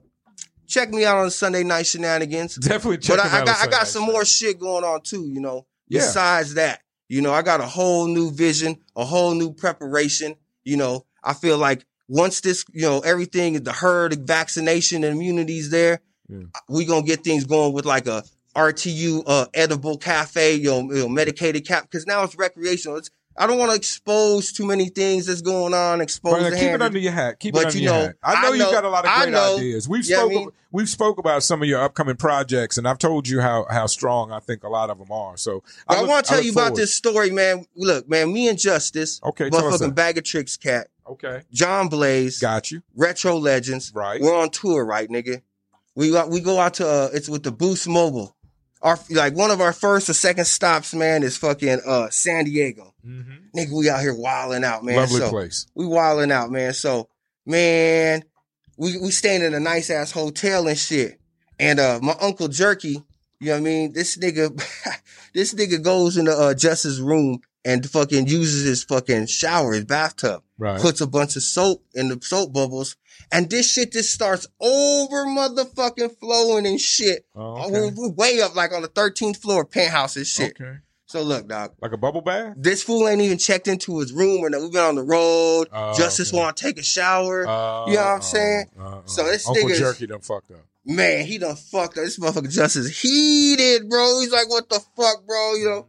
check me out on Sunday night shenanigans. Definitely check But I, I got I got some more shit going on too, you know. Yeah. Besides that, you know, I got a whole new vision, a whole new preparation. You know, I feel like once this, you know, everything, the herd vaccination and immunity's there, Yeah. we gonna get things going with like a RTU uh, edible cafe, you know, you know medicated cap, because now it's recreational. It's I don't want to expose too many things that's going on. Expose Brother, the keep hand. it under your hat. Keep But it under you your hat. I know I you've got a lot of great know. ideas. We've Yeah, I spoke mean- we've spoke about some of your upcoming projects, and I've told you how how strong I think a lot of them are. So I, look- want to tell you about this story, man. Look, man, me and Justice, Okay, motherfucking bag of tricks cat, Okay, John Blaze, got you. Retro Legends. Right. We're on tour, right, nigga? We got we go out to uh, it's with the Boost Mobile. Our like one of our first or second stops, man, is fucking uh San Diego. Mm-hmm. Nigga, we out here wilding out, man. Lovely so, place. We wilding out, man. So, man, we we staying in a nice ass hotel and shit. And uh my uncle Jerky, you know what I mean? This nigga this nigga goes into uh Justice's room and fucking uses his fucking shower, his bathtub, Right. puts a bunch of soap in the soap bubbles, and this shit just starts over motherfucking flowing and shit. Oh, We're, okay. we're way up like on the 13th floor penthouse and shit. okay. So look, dog. Like a bubble bath. This fool ain't even checked into his room or nothing. We've been on the road. Oh, Justice okay. want to take a shower. Uh, You know what I'm saying? uh, uh, So this Uncle nigga's- Jerky done fucked up. Man, he done fucked up. This motherfucker Justice heated, bro. He's like, what the fuck, bro? You know.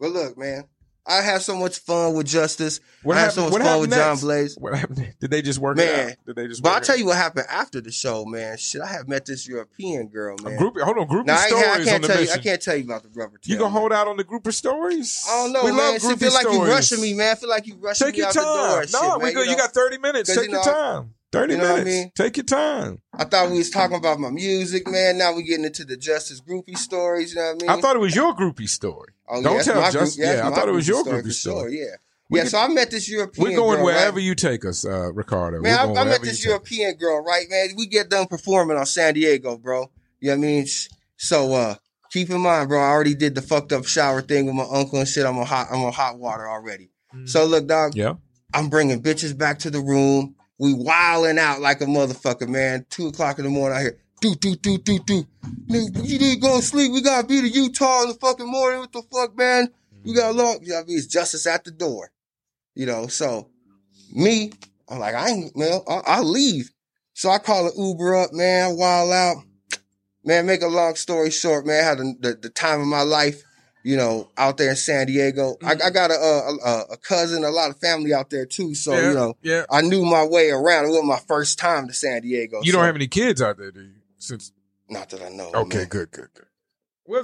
But look, man, I had so much fun with Justice. What I had happened? so much fun with next? John Blaze. What happened? Did they just work Man, out? Did they just? But I'll tell you what happened after the show, man. Shit, I have met this European girl, man. A group, hold on, group now, of I, stories I on can't the tell you. I can't tell you about the rubber. You tail, gonna man. hold out on the group of stories? I don't know, we man. love groupie feel like you rushing me, man. I feel like you rushing Take me your out the door. time. No, shit, we man, go. You, know? got thirty minutes. Take you your time. Thirty you know what I minutes. mean? Take your time. I thought we was talking about my music, man. Now we getting into the Justice groupie stories. You know what I mean? I thought it was your groupie story. Oh, Don't that's tell my just- group- yeah, that's I thought it was your story groupie for story. Sure, yeah, We yeah. could- so I met this European. Girl. We're going girl, wherever right? you take us, uh, Ricardo. Man, We're I, going I met this you take. European girl, right, man? We get done performing on San Diego, bro. You know what I mean? So uh keep in mind, bro, I already did the fucked up shower thing with my uncle and shit. I'm on hot I'm on hot water already. So look, dog, Yeah. I'm bringing bitches back to the room. We wilding out like a motherfucker, man. Two o'clock in the morning, I hear do do do do do. Nigga, you need to go to sleep. We gotta be to Utah in the fucking morning. What the fuck, man? You got mm-hmm. long. You know, what I mean? it's justice at the door. You know, so me, I'm like, I ain't, man, I'll, I'll leave. So I call an Uber up, man. I wild out. Man, make a long story short, man, I had the, the, the time of my life, you know, out there in San Diego. I, I mm-hmm. got a, a, a, a cousin, a lot of family out there too. So, yeah. you know, yeah. I knew my way around. It was my first time to San Diego. You so- don't have any kids out there, do you? Since Not that I know. okay, man. good, good, good.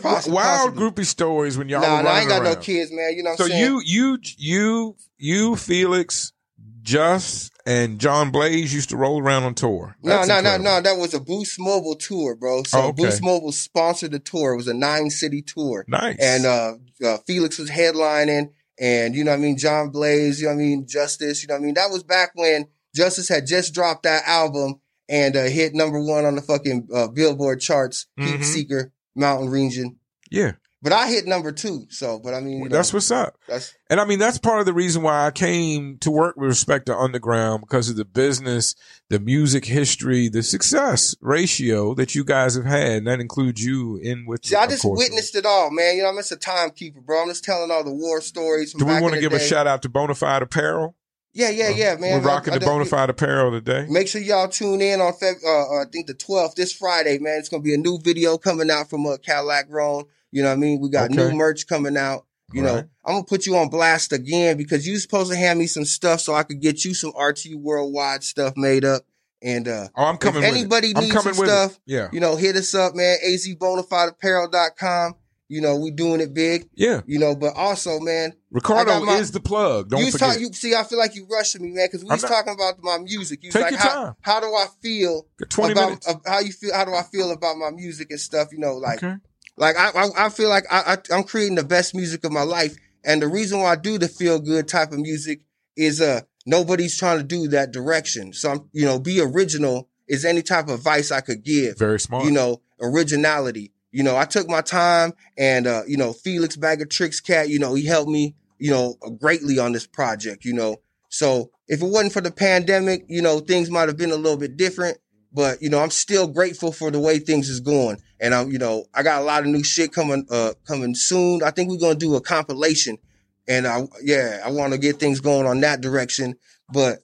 Possi- wild possibly. groupie stories when y'all Nah, nah, I ain't got no kids, man. You know what So I'm saying? you, you, you, you, Felix, Just, and John Blaze used to roll around on tour. No, That's no, no, incredible. no. That was a Boost Mobile tour, bro. So Oh, okay. Boost Mobile sponsored the tour. It was a nine city tour. Nice. And uh, uh Felix was headlining and you know what I mean, John Blaze, you know what I mean, Justice, you know what I mean. That was back when Justice had just dropped that album and uh, hit number one on the fucking uh, Billboard charts, Heat Mhm. Seeker, Mountain Region. yeah, But I hit number two. So, but I mean, you know, that's what's up. that's And I mean, that's part of the reason why I came to work with respect to Underground because of the business, the music history, the success ratio that you guys have had. And that includes you in with. See, I just course. witnessed it all, man. You know, I'm just a timekeeper, bro. I'm just telling all the war stories. From Do we want to give a shout out to Bonafide Apparel? Yeah, yeah, yeah, man. We're rocking I- I the Bonafide Apparel today. Make sure y'all tune in on Feb, uh, uh, I think the 12th this Friday, man. It's gonna be a new video coming out from uh, Cadillac Roan. You know what I mean? We got Okay. new merch coming out. You know, Right. I'm gonna put you on blast again because you supposed to hand me some stuff so I could get you some RT Worldwide stuff made up. And uh, Oh, I'm coming. anybody needs coming some with stuff, it. Yeah, you know, hit us up, man. azbonafideapparel.com. You know, we doing it big. yeah. You know, but also, man, Ricardo my- is the plug. Don't you forget. talking. You see, I feel like you rushing me, man, because we I'm was not- talking about my music. You Take like, your how, time. how do I feel Twenty about minutes. uh, how you feel? How do I feel about my music and stuff? You know, like, okay. like I, I, I feel like I, I, I'm creating the best music of my life, and the reason why I do the feel good type of music is uh nobody's trying to do that direction. So I'm, you know, be original is any type of advice I could give. Very smart. You know, originality. You know, I took my time, and uh, you know, Felix Bag of Tricks Cat. You know, he helped me. You know, greatly on this project. You know, so if it wasn't for the pandemic, you know, things might have been a little bit different. But you know, I'm still grateful for the way things is going, and I'm, you know, I got a lot of new shit coming, uh, coming soon. I think we're gonna do a compilation, and I, yeah, I want to get things going on that direction. But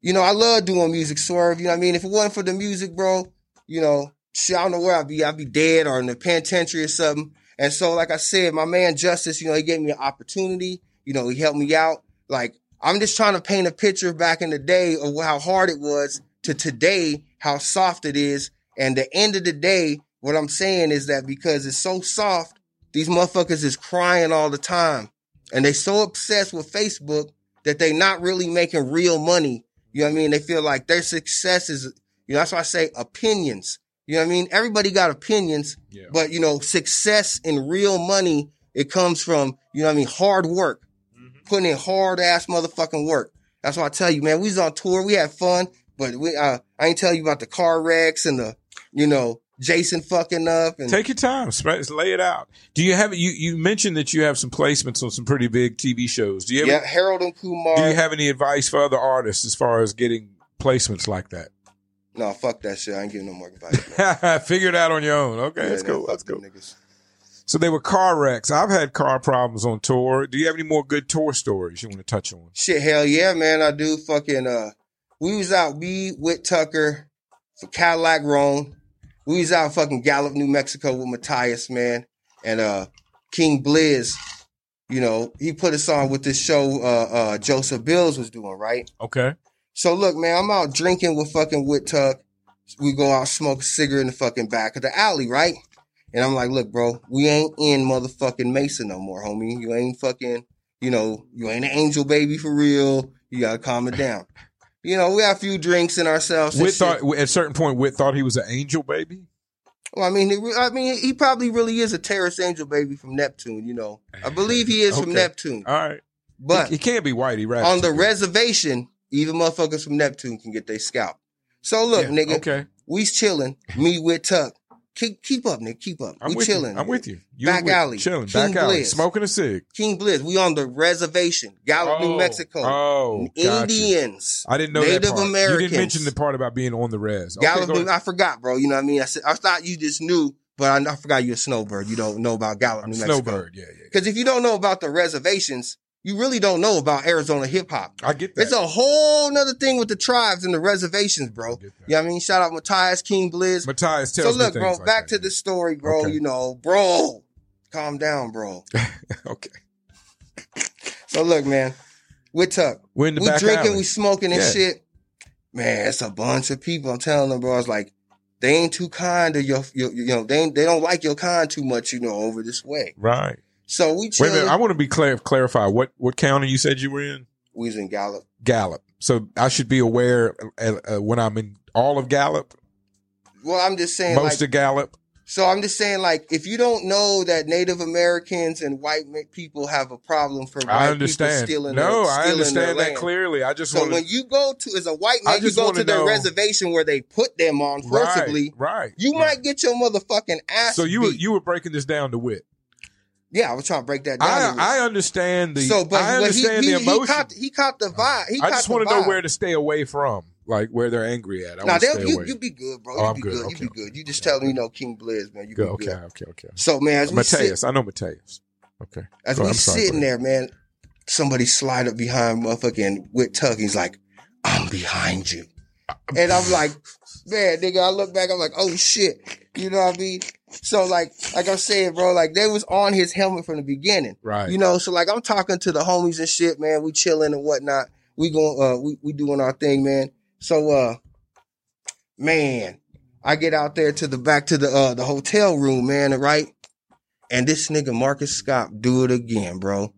you know, I love doing music, Swerve. You know what I mean? If it wasn't for the music, bro, you know, shit, I don't know where I'd be. I'd be dead or in the penitentiary or something. And so, like I said, my man Justice, you know, he gave me an opportunity. You know, he helped me out. Like, I'm just trying to paint a picture back in the day of how hard it was to today, how soft it is. And the end of the day, what I'm saying is that because it's so soft, these motherfuckers is crying all the time. And they so obsessed with Facebook that they not really making real money. You know what I mean? They feel like their success is, you know, that's why I say opinions. You know what I mean? Everybody got opinions, Yeah. but you know, success in real money, it comes from, you know what I mean, hard work, Mhm. putting in hard ass motherfucking work. That's why I tell you, man, we was on tour, we had fun, but we, uh, I ain't tell you about the car wrecks and the, you know, Jason fucking up and Take your time, lay it out. Do you have you? You mentioned that you have some placements on some pretty big TV shows. Do you have? yeah, Harold and Kumar. Do you have any advice for other artists as far as getting placements like that? No, fuck that shit. I ain't giving no more advice. Figure it out on your own. Okay, Yeah, that's cool. That's cool. niggas. So they were car wrecks. I've had car problems on tour. Do you have any more good tour stories you want to touch on? Shit, hell yeah, man. I do fucking uh we was out, we with Tucker for Cadillac Roan. We was out fucking Gallup, New Mexico with Matthias, man. And uh King Blizz, you know, he put us on with this show uh uh Joseph Bills was doing, right? Okay. So look, man, I'm out drinking with fucking with Tuck. We go out smoke a cigarette in the fucking back of the alley, right? And I'm like, look, bro, we ain't in motherfucking Mason no more, homie. You ain't fucking, you know, you ain't an angel baby for real. You gotta calm it down. You know, we had a few drinks in ourselves. shit. thought at a certain point, Whit thought he was an angel baby. Well, I mean, he, I mean, he probably really is a terrorist angel baby from Neptune. You know, I believe he is from Neptune. All right, But he, he can't be white. He on the reservation, even motherfuckers from Neptune can get their scalp. So look, Yeah, nigga, Okay, we's chilling. Me with Tuck. Keep keep up, nigga. Keep up. I'm we with chilling. you. I'm with you. you Back with- alley. chilling. King back alley, Blizz. smoking a cig. King Blizz. We on the reservation, Gallup, New Oh, Mexico. Oh. Indians. I didn't know Native that part. You didn't mention the part about being on the res. Okay, Gallup, New. I forgot, bro. You know what I mean? I said I thought you just knew, but I, I forgot you're a snowbird. You don't know about Gallup, I'm New Mexico. Snowbird. Yeah, yeah. Because if you don't know about the reservations, you really don't know about Arizona hip hop. I get that. It's a whole nother thing with the tribes and the reservations, bro. I. You know what I mean? Shout out Matthias King Blizz. Matthias So look, bro, like back that. to the story, bro. Okay. You know, bro, calm down, bro. okay, So look, man, we're Tuck. we're in the we back drinking, alley. we smoking and Yeah. shit. Man, it's a bunch of people. I'm telling them, bro. It's like they ain't too kind to your, your you know, they ain't, they don't like your kind too much, you know, over this way. right. So we Wait a minute. I want to be clar- clarify. What what county you said you were in? we was in Gallup. Gallup. So I should be aware uh, uh, when I'm in all of Gallup, Well, I'm just saying, most like, of Gallup. so I'm just saying, like, if you don't know that Native Americans and white people have a problem for white I people understand. stealing, No, their, I stealing their understand that land. clearly. I just So want when you go to as a white man, you go wanna to their know- reservation where they put them on forcibly. Right. right You right. might get your motherfucking ass. So you were beat. you were breaking this down to wit. Yeah, I was trying to break that down. I. I understand the so, but I he, understand he, the he emotion. caught he caught the vibe. He I just want to know where to stay away from, like where they're angry at. I Now want to they'll stay you away. you be good, bro. Oh, you I'm be good. good. Okay, You be good. You just okay, tell them you know King Blizz, man. You Good. be Okay. good. Okay. Okay. Okay. So man, as we sit, I know Mateus. Okay. as Go- we sorry, sitting there, man, somebody slide up behind motherfucking with Tuck. He's like, "I'm behind you," and I'm like, "Man, nigga." I look back. I'm like, "Oh shit," you know what I mean? So like, like I'm saying, bro, like they was on his helmet from the beginning. Right. You know, so like I'm talking to the homies and shit, man. We chilling and whatnot. We going uh we, we doing our thing, man. So uh man, I get out there to the back to the uh the hotel room, man, right? And this nigga Marcus Scott do it again, bro.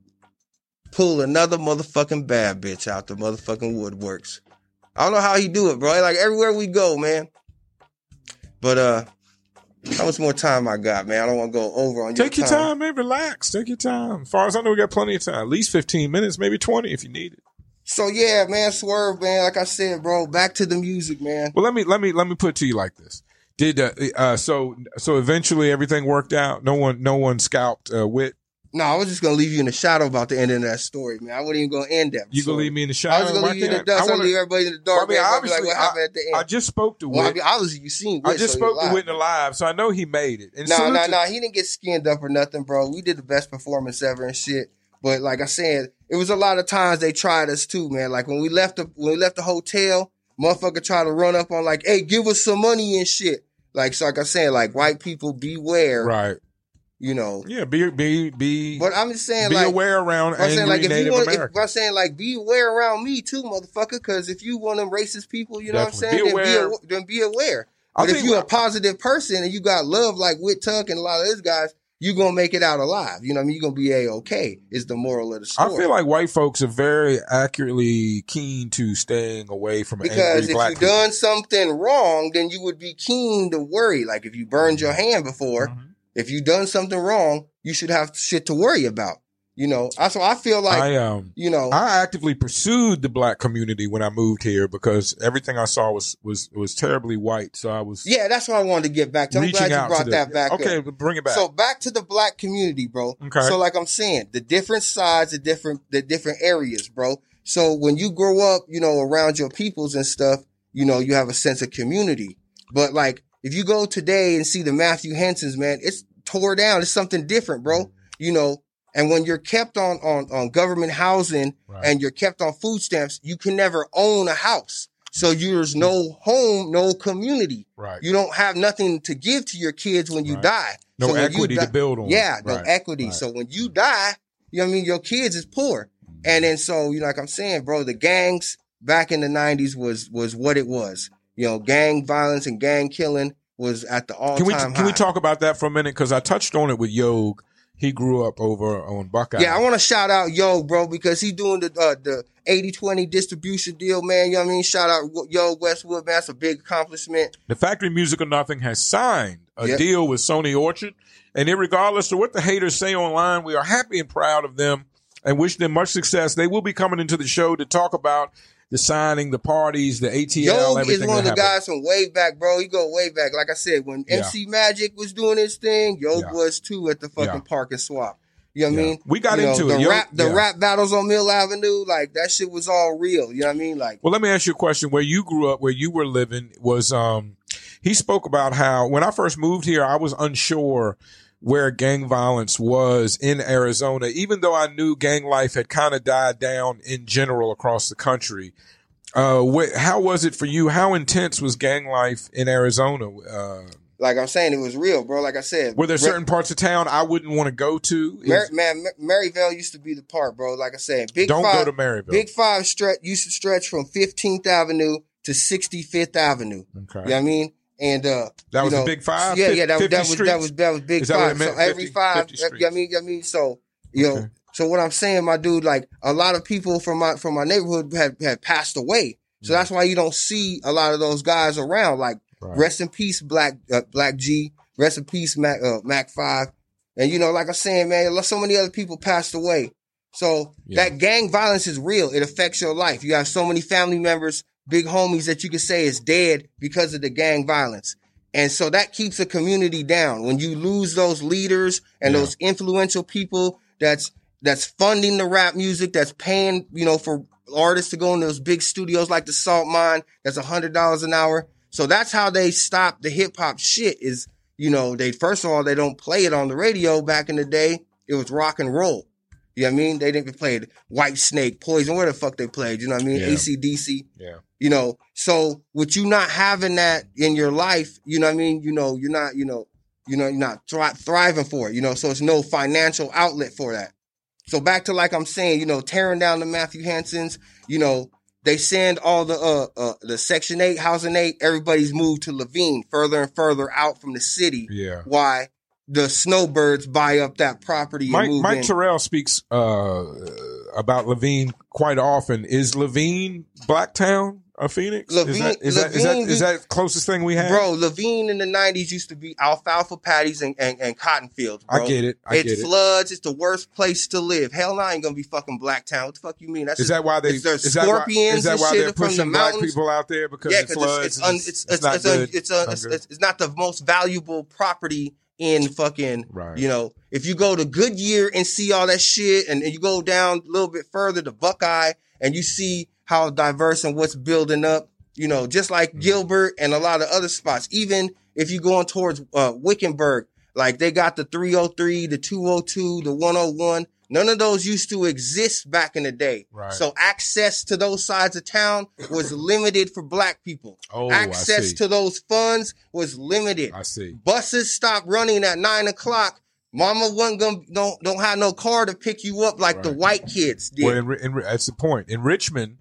Pull another motherfucking bad bitch out the motherfucking woodworks. I don't know how he do it, bro. Like everywhere we go, man. But uh how much more time I got, man? I don't want to go over on you. Take your time, man. Relax. Take your time. As far as I know, we got plenty of time. At least 15 minutes, maybe 20 if you need it. So yeah, man, swerve, man. Like I said, bro, back to the music, man. Well, let me let me let me put it to you like this. Did uh, uh so so eventually everything worked out? No one no one scalped uh, Wit. No, I was just gonna leave you in the shadow about the ending of that story, man. I wasn't even gonna end that. You story. gonna leave me in the shadow? I was gonna leave you in the dust. I I wanna- leave everybody in the dark. Well, I mean, man. I'll be obviously, like, what happened at the end? I just spoke to well, I mean, obviously you seen. I just so spoke to Whitney live, so I know he made it. And No, no, no. He didn't get skinned up or nothing, bro. We did the best performance ever and shit. But like I said, it was a lot of times they tried us too, man. Like when we left the when we left the hotel, motherfucker tried to run up on like, hey, give us some money and shit. Like so like I said, like white people beware, Right. You know. Yeah. Be be be But I'm just saying be like aware around I'm saying like if Native you want, if, I'm saying like be aware around me too, motherfucker. Because if you one of them racist people, you know Definitely. what I'm Be saying, then be, then be aware. I But if you're a positive person and you got love like Whit Tuck and a lot of those guys, you're gonna make it out alive. You know what I mean? You're gonna be a okay. Is the moral of the story? I feel like white folks are very accurately keen to staying away from because if black you people. done something wrong, then you would be keen to worry. Like if you burned your hand before, Mhm. If you've done something wrong, you should have shit to worry about. You know, that's why I feel like I um you know. I actively pursued the black community when I moved here because everything I saw was was was terribly white. So I was yeah, that's what I wanted to get back to. I'm glad you out brought the, that back. Okay, but bring it back. So back to the black community, bro. Okay. So like I'm saying, the different sides, the different the different areas, bro. So when you grow up, you know, around your peoples and stuff, you know, you have a sense of community. But like if you go today and see the Matthew Hensons, man, it's tore down. It's something different, bro. You know, and when you're kept on on on government housing Right. and you're kept on food stamps, you can never own a house. So you're, there's no home, no community. right. You don't have nothing to give to your kids when you Right. die. no So equity die- to build on. Yeah, no Right. equity. So when you die, you know what I mean, your kids is poor. And then so, you know, like I'm saying, bro, the gangs back in the nineties was was what it was. You know, gang violence and gang killing was at the all Can we time can we talk about that for a minute? Because I touched on it with Yog. He grew up over on Buckeye. Yeah, I want to shout out Yo, bro, because he's doing the uh, the 80-20 distribution deal, man. You know what I mean? Shout out Yo Westwood, man. That's a big accomplishment. the Factory Music of Nothing has signed a Yep. deal with Sony Orchard, and regardless of what the haters say online, we are happy and proud of them and wish them much success. They will be coming into the show to talk about the signing, the parties, the ATL, Yo is one of the happened. guys from way back, bro. He go way back. Like I said, when Yeah. MC Magic was doing his thing, Yo Yeah. was too at the fucking Yeah. Park 'n Swap. You know what I mean? We got You know, into the it. Rap, the rap battles on Mill Avenue, like that shit was all real. You know what I mean? Like, Well, let me ask you a question. Where you grew up, where you were living, was um, he spoke about how when I first moved here, I was unsure where gang violence was in Arizona, even though I knew gang life had kind of died down in general across the country. Uh, wh- how was it for you? How intense was gang life in Arizona? Uh, like I'm saying, it was real, bro. Like I said, were there certain parts of town I wouldn't want to go to? Mar- man, Mar- Maryvale used to be the part, bro. Like I said, Big don't Five, go to Maryvale. Big Five stretch used to stretch from 15th Avenue to 65th Avenue. okay. You know what I mean? And uh, that you was know, the Big Five. Yeah, yeah, that, that was that was that was Big Five. So meant? every five, 50 you know I mean? You know I mean? So you know, so what I'm saying, my dude, like a lot of people from my from my neighborhood have had passed away. So Mm. that's why you don't see a lot of those guys around. Like Right. rest in peace, Black uh, Black G. Rest in peace, Mac uh, Mac Five. And you know, like I'm saying, man, so many other people passed away. So Yeah. that gang violence is real. It affects your life. You have so many family members, big homies that you could say is dead because of the gang violence. And so that keeps a community down. When you lose those leaders and Yeah. those influential people that's that's funding the rap music, that's paying, you know, for artists to go in those big studios like the Salt Mine, that's a hundred dollars an hour. So that's how they stop the hip hop shit is, you know, they first of all, they don't play it on the radio back in the day. It was rock and roll. You know what I mean? They didn't play Whitesnake, Poison, where the fuck they played, you know what I mean? Yeah. ACDC. Yeah. You know, so with you not having that in your life, you know what I mean? You know, you're not, you know, you know, you're not thri- thriving for it, you know, so it's no financial outlet for that. So back to like I'm saying, you know, tearing down the Matthew Hensons, you know, they send all the uh, uh the Section 8, Housing 8, everybody's moved to Laveen, further and further out from the city. Yeah. Why the snowbirds buy up that property and Mike, Mike in. Terrell speaks uh, about Laveen quite often. Is Laveen Blacktown of Phoenix? is Laveen- that is, that, is that Laveen- is that closest thing we have? Bro, Laveen in the nineties used to be alfalfa patties and, and, and cotton fields. Bro. I get it. I it get it. floods. It's the worst place to live. Hell, no, I ain't gonna be fucking Blacktown. What the fuck you mean? That's Is just, that why they? Is that why, scorpions is that why they're from the pushing black mountains? people out there because yeah, it floods? it's it's, un, it's, it's, it's, not it's, good. a, it's, a, Not it's, good. it's, it's not the most valuable property in fucking. Right. You know, if you go to Goodyear and see all that shit, and, and you go down a little bit further to Buckeye, and you see how diverse and what's building up. You know, just like Mm-hmm. Gilbert and a lot of other spots. Even if you're going towards uh, Wickenburg, like they got the 303, the 202, the 101. None of those used to exist back in the day. Right. So access to those sides of town was limited for black people. Oh, I access to those funds was limited. I see. Buses stopped running at nine o'clock. Mama wasn't gonna don't don't have no car to pick you up like the white kids did. Well, in, in, that's the point. In Richmond,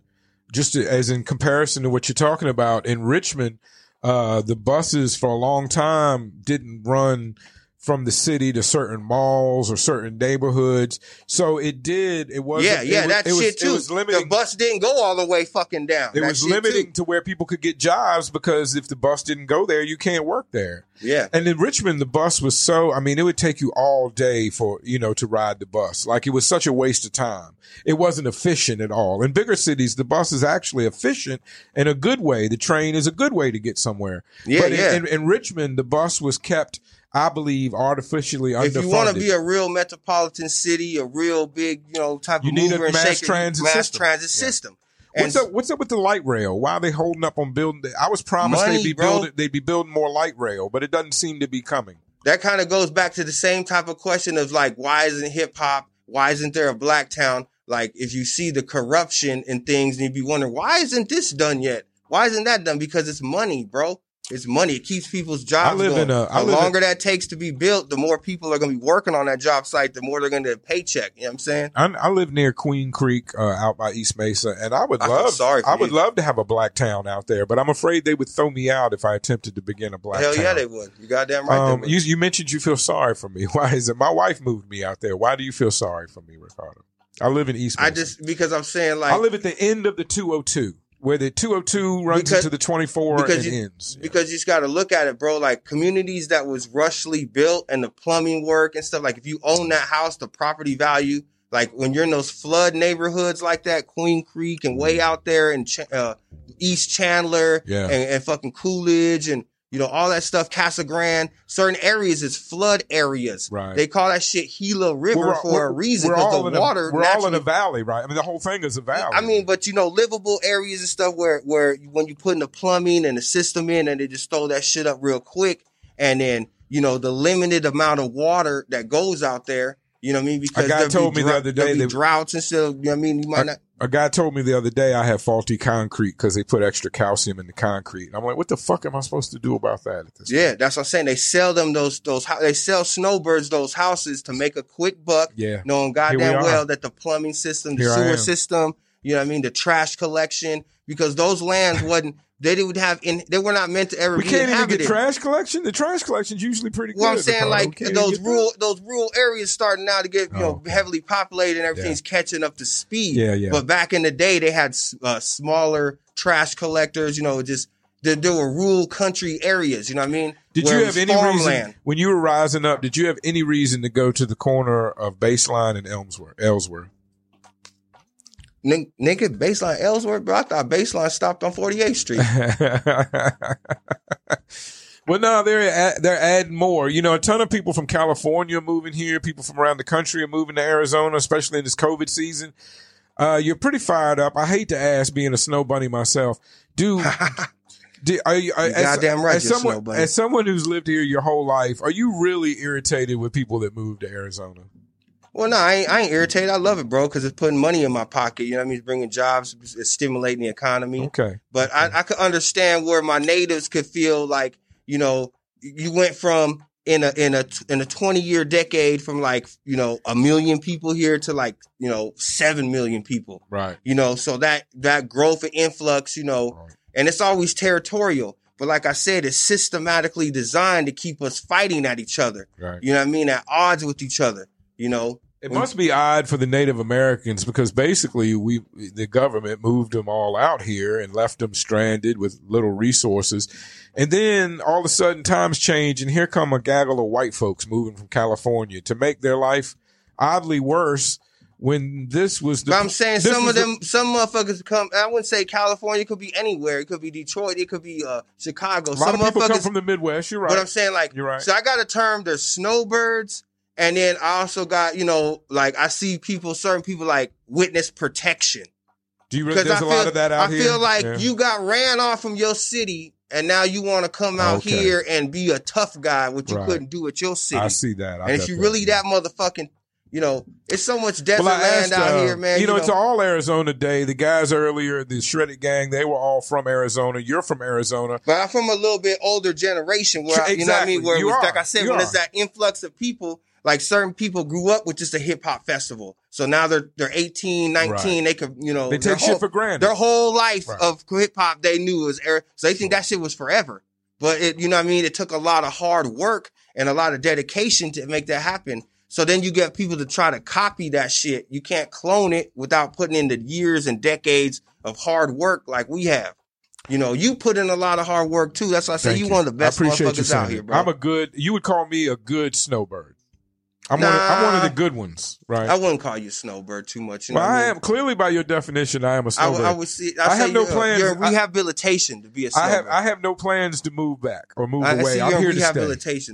just as in comparison to what you're talking about, in Richmond, uh, the buses for a long time didn't run from the city to certain malls or certain neighborhoods. So it did. It was yeah, yeah, it was, that it was, shit too. It was limiting. the bus didn't go all the way fucking down. it That was limiting too. to where people could get jobs because if the bus didn't go there, you can't work there. Yeah. And in Richmond, the bus was so, I mean, it would take you all day for, you know, to ride the bus. Like it was such a waste of time. It wasn't efficient at all. In bigger cities, the bus is actually efficient in a good way. The train is a good way to get somewhere. Yeah, but in- yeah. In, in, Richmond, the bus was kept, I believe, artificially underfunded. If you want to be a real metropolitan city, a real big, you know, type You of need a mover and mass shaker, transit mass system. transit Yeah. system. What's up? What's up with the light rail? Why are they holding up on building? I was promised Money, they'd be bro. building. They'd be building more light rail, but it doesn't seem to be coming. that kind of goes back to the same type of question of like, why isn't hip hop? Why isn't there a black town? Like, if you see the corruption and things, and you'd be wondering, why isn't this done yet? Why isn't that done? Because it's money, bro. It's money. It keeps people's jobs I live going. in a- I the live in- longer that takes to be built, the more people are going to be working on that job site. The more they're going to paycheck. You know what I'm saying? I, I live near Queen Creek, uh, out by East Mesa, and I would love, sorry for I would love to have a black town out there, but I'm afraid they would throw me out if I attempted to begin a black Hell town. yeah, they would. You goddamn right. um, you, you mentioned you feel sorry for me. Why is it? My wife moved me out there. Why do you feel sorry for me, Ricardo? I live in East Mesa. I just because I'm saying like I live at the end of the 202, where the 202 runs Because- into the 24 because and you- ends. because you just got to look at it, bro. Like communities that was rushly built and the plumbing work and stuff. Like if you own that house, the property value, like when you're in those flood neighborhoods like that, Queen Creek and way out there in Ch- uh, East Chandler Yeah. and, and fucking Coolidge and you know all that stuff, Casa Grande. Certain areas is flood areas. Right. They call that shit Gila River We're- for we're- a reason we're because all the in a- water. we're all in a valley, right? I mean, the whole thing is a valley. I mean, but you know, livable areas and stuff where where when you put in the plumbing and the system in, and they just throw that shit up real quick, and then you know the limited amount of water that goes out there. You know what I mean? Because guy there'll be told me the other day that- droughts and stuff. You know what I mean? You might not. A guy told me the other day I have faulty concrete because they put extra calcium in the concrete. I'm like, what the fuck am I supposed to do about that? At this Yeah, that's what I'm saying. They sell them those those they sell snowbirds those houses to make a quick buck, Yeah. knowing we goddamn are. well that the plumbing system, the Here sewer system, you know what I mean, the trash collection, because those lands wasn't they didn't have in they were not meant to ever We be can't even get trash collection. The trash collection's usually pretty good. Well, I'm saying like We can't even those that. rural those rural areas starting now to get you Oh, know heavily populated and everything's catching up to speed. Yeah, yeah. But back in the day, they had uh, smaller trash collectors. You know, just there, there were rural country areas. You know what I mean? Did Where you have any farmland. reason when you were rising up? Did you have any reason to go to the corner of Baseline and Elmsworth? Ellsworth. Nin- Nigga, baseline Ellsworth, bro. I thought baseline stopped on 48th Street. well, no, they're add- they're adding more. You know, a ton of people from California are moving here. People from around the country are moving to Arizona, especially in this COVID season. Uh, you're pretty fired up. I hate to ask, being a snow bunny myself, do. do are you, are, You goddamn right as someone, snow bunny. as someone who's lived here your whole life, are you really irritated with people that move to Arizona? Well, no, I ain't, I ain't irritated. I love it, bro, because it's putting money in my pocket. You know what I mean? It's bringing jobs, it's stimulating the economy. Okay. But I, I could understand where my natives could feel like, you know, you went from in a in a in a twenty year decade from like you know a million people here to like you know seven million people. Right. You know, so that that growth and influx, you know, Right. and it's always territorial. But like I said, it's systematically designed to keep us fighting at each other. Right. You know what I mean? At odds with each other. You know, It must be odd for the Native Americans because basically we the government moved them all out here and left them stranded with little resources. And then all of a sudden times change and here come a gaggle of white folks moving from California to make their life oddly worse when this was the But I'm saying some of the- them, some motherfuckers come. I wouldn't say California. Could be anywhere. It could be Detroit. It could be uh, Chicago. some of people come motherfuckers. from the Midwest. You're right. But I'm saying like, You're right. so I got a term. There's snowbirds, and then I also got you know like I see people, certain people like witness protection Do you? Re- because there's I a feel lot of that out I here. feel like Yeah. you got ran off from your city, and now you want to come out Okay. here and be a tough guy, which you Right. couldn't do at your city. I see that. I and if you that. really that motherfucking, You know, it's so much desert Well, I land asked, out uh, here, man. You know, it's all Arizona day. The guys earlier, the Shredded Gang, they were all from Arizona. You're from Arizona. But I'm from a little bit older generation where, I- you know what I mean? Where You was, like I said, You when are. it's that influx of people, like certain people grew up with just a hip hop festival. So now they're, they're 18, 19, they could, you know, They take shit whole- for granted. Their whole life Right. of hip hop they knew was era. So they think that shit was forever. But it, you know what I mean? It took a lot of hard work and a lot of dedication to make that happen. So then you get people to try to copy that shit. You can't clone it without putting in the years and decades of hard work like we have. You know, you put in a lot of hard work too. That's why I say Thank you you. one of the best I appreciate you motherfuckers out here, bro. I'm a good. You would call me a good snowbird. I'm one. Of, I'm one of the good ones, right? I wouldn't call you snowbird too much. You well, what I mean? am clearly by your definition. I am a I, snowbird. would- I would see. I I have no plans. You're in I- to be a I snowbird. have. I have no plans to move back or move I, I away. I'm here in to stay.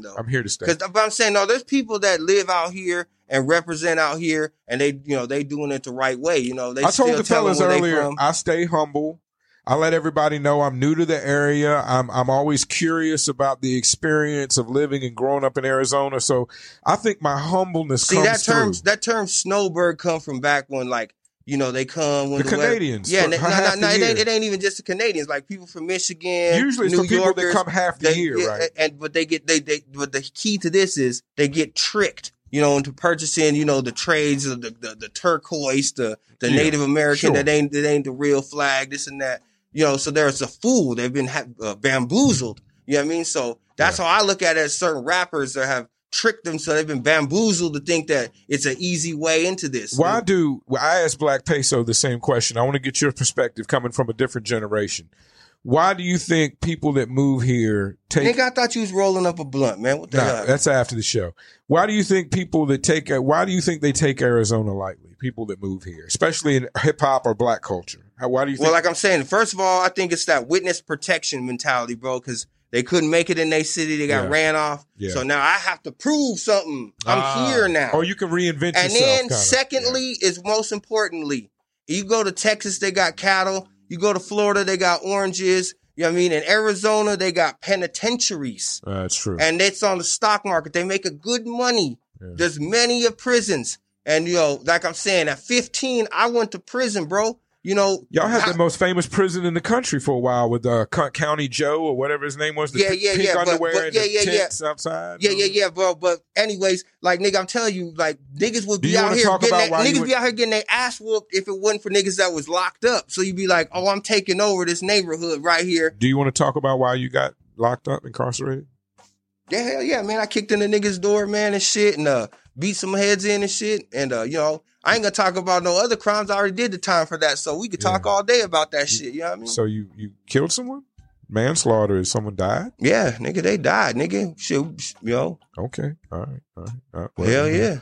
though. I'm here to stay. Because I'm saying no, there's people that live out here and represent out here, and they you know they doing it the right way. You know they I told still the fellas earlier. I stay humble. I let everybody know I'm new to the area. I'm I'm always curious about the experience of living and growing up in Arizona. So I think my humbleness See comes that term through. that term snowbird come from back when like you know they come when The the, weather- Canadians Yeah, for no, no, no, it, ain't, it ain't even just the Canadians. Like people from Michigan, Usually it's New people Yorkers, that come half the they- year, right? And but they get they they but the key to this is they get tricked, you know, into purchasing, you know, the trades of the the, the turquoise, the the Yeah, Native American sure. that ain't that ain't the real flag, this and that. You know, so there's a fool. They've been ha- uh, bamboozled. You know what I mean? So that's how I look at it as certain rappers that have tricked them, so they've been bamboozled to think that it's an easy way into this. Why do well, I asked Black Peso the same question? I want to get your perspective coming from a different generation. Why do you think people that move here take Nigga, I thought you was rolling up a blunt, man. What the No, hell? that's after the show. Why do you think people that take why do you think they take Arizona lightly? People that move here, especially in hip hop or black culture. How, why do you think Well, like I'm saying, first of all, I think it's that witness protection mentality, bro, because they couldn't make it in their city. They got Yeah. ran off. Yeah. So now I have to prove something. I'm Ah. here now. Or you can reinvent and yourself. then kinda. secondly is most importantly, you go to Texas, they got cattle. You go to Florida, they got oranges. You know what I mean? In Arizona, they got penitentiaries. Yeah. Uh, that's true. and it's on the stock market. They make a good money. Yeah. There's many of prisons. And you know, like I'm saying, at 15, I went to prison, bro. You know, Y'all had how- the most famous prison in the country for a while with uh, County Joe or whatever his name was. The Yeah, yeah, yeah, but- but- yeah, yeah, yeah. outside. Yeah, yeah, yeah, bro. But anyways, like nigga, I'm telling you, like niggas would be out here getting about their, why you niggas would- be out here getting their ass whooped if it wasn't for niggas that was locked up. So you'd be like, oh, I'm taking over this neighborhood right here. Do you want to talk about why you got locked up, incarcerated? Yeah, hell yeah, man. I kicked in the niggas' door, man, and shit, and uh, beat some heads in and shit. And uh, you know, I ain't gonna talk about no other crimes. I already did the time for that, so we could talk all day about that shit. You know what I mean? So you you killed someone? Manslaughter is someone died? yeah, nigga, they died, nigga. Shit, you know, Okay, all right, all right. All right. Well, hell yeah.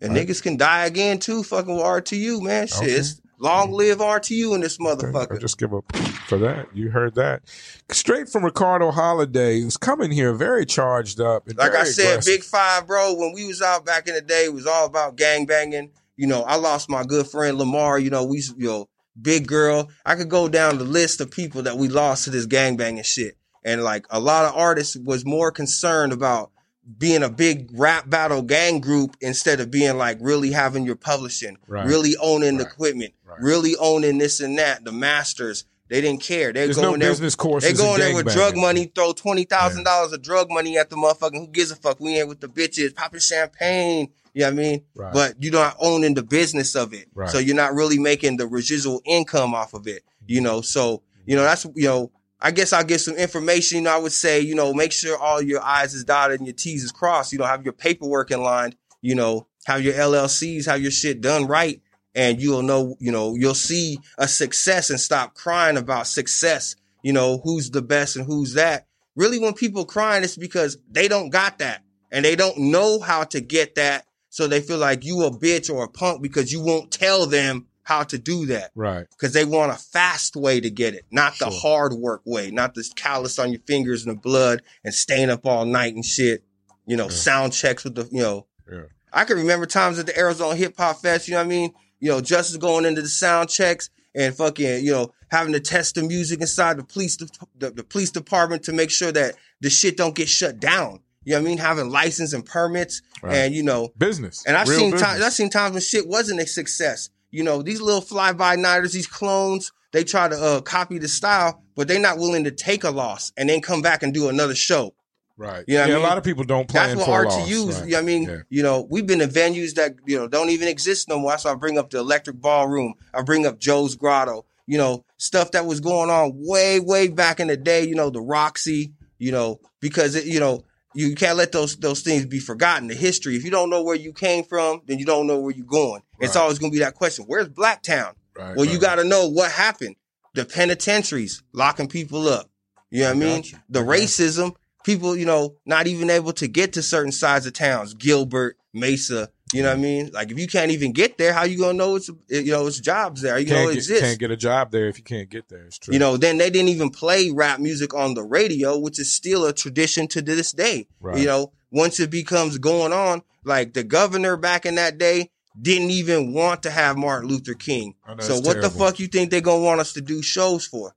And Right. niggas can die again too, fucking with RTU, man. Shit, Okay. it's long live RTU in this Okay, motherfucker. just give up for that. You heard that straight from Ricardo Holiday, who's coming here very charged up. And Like I said, aggressive. Big Five, bro, when we was out back in the day, it was all about gang banging. You know, I lost my good friend Lamar. You know, we, you know, big girl. I could go down the list of people that we lost to this gang banging shit. And like a lot of artists was more concerned about being a big rap battle gang group instead of being like really having your publishing, Right. really owning the equipment, Right. really owning this and that, the masters. They didn't care. They There's go no there. business courses. They go in there with gangbanging. drug money, throw twenty thousand dollars of drug money at the motherfucker. Who gives a fuck? We ain't with the bitches, popping champagne. You know what I mean? Right. But you're not owning the business of it. Right. So you're not really making the residual income off of it. You mm-hmm. know, so you know, that's you know, I guess I'll get some information. You know, I would say, you know, make sure all your I's is dotted and your T's is crossed. You know, have your paperwork in line, you know, have your LLCs, have your shit done right. And you'll know, you know, you'll see a success and stop crying about success. You know, who's the best and who's that. Really, when people crying, it's because they don't got that and they don't know how to get that. So they feel like you a bitch or a punk because you won't tell them how to do that Right. because they want a fast way to get it, not the hard work way, not this callus on your fingers and the blood and staying up all night and shit. You know, Yeah. sound checks with the, you know. Yeah. I can remember times at the Arizona Hip Hop Fest, you know what I mean? You know, Justice going into the sound checks and fucking, you know, having to test the music inside the police, the, the police department to make sure that the shit don't get shut down. You know what I mean? Having license and permits, Right. and you know, business. and I've Real seen times I've seen times when shit wasn't a success. You know, these little fly by nighters, these clones, they try to uh, copy the style, but they're not willing to take a loss and then come back and do another show. Right. You know what I yeah, mean? a lot of people don't plan That's what RTUs. loss. You know what I mean, Yeah. you know, we've been in venues that you know don't even exist no more. That's why I bring up the Electric Ballroom. I bring up Joe's Grotto. You know, stuff that was going on way, way back in the day. You know, the Roxy. You know, because it, you know you can't let those those things be forgotten. The history. If you don't know where you came from, then you don't know where you're going. It's always going to be that question: Where's Blacktown? Right, Well, you got to know what happened. The penitentiaries locking people up. You know what I mean? you. The racism, people, you know, not even able to get to certain sides of towns, Gilbert, Mesa. You know what I mean? Like if you can't even get there, how you gonna know it's you know it's jobs there? You know can't it get, exists? can't get a job there if you can't get there. It's true. You know, then they didn't even play rap music on the radio, which is still a tradition to this day. Right. You know, once it becomes going on, like the governor back in that day didn't even want to have Martin Luther King. Know, So what the fuck you think they're gonna want us to do shows for?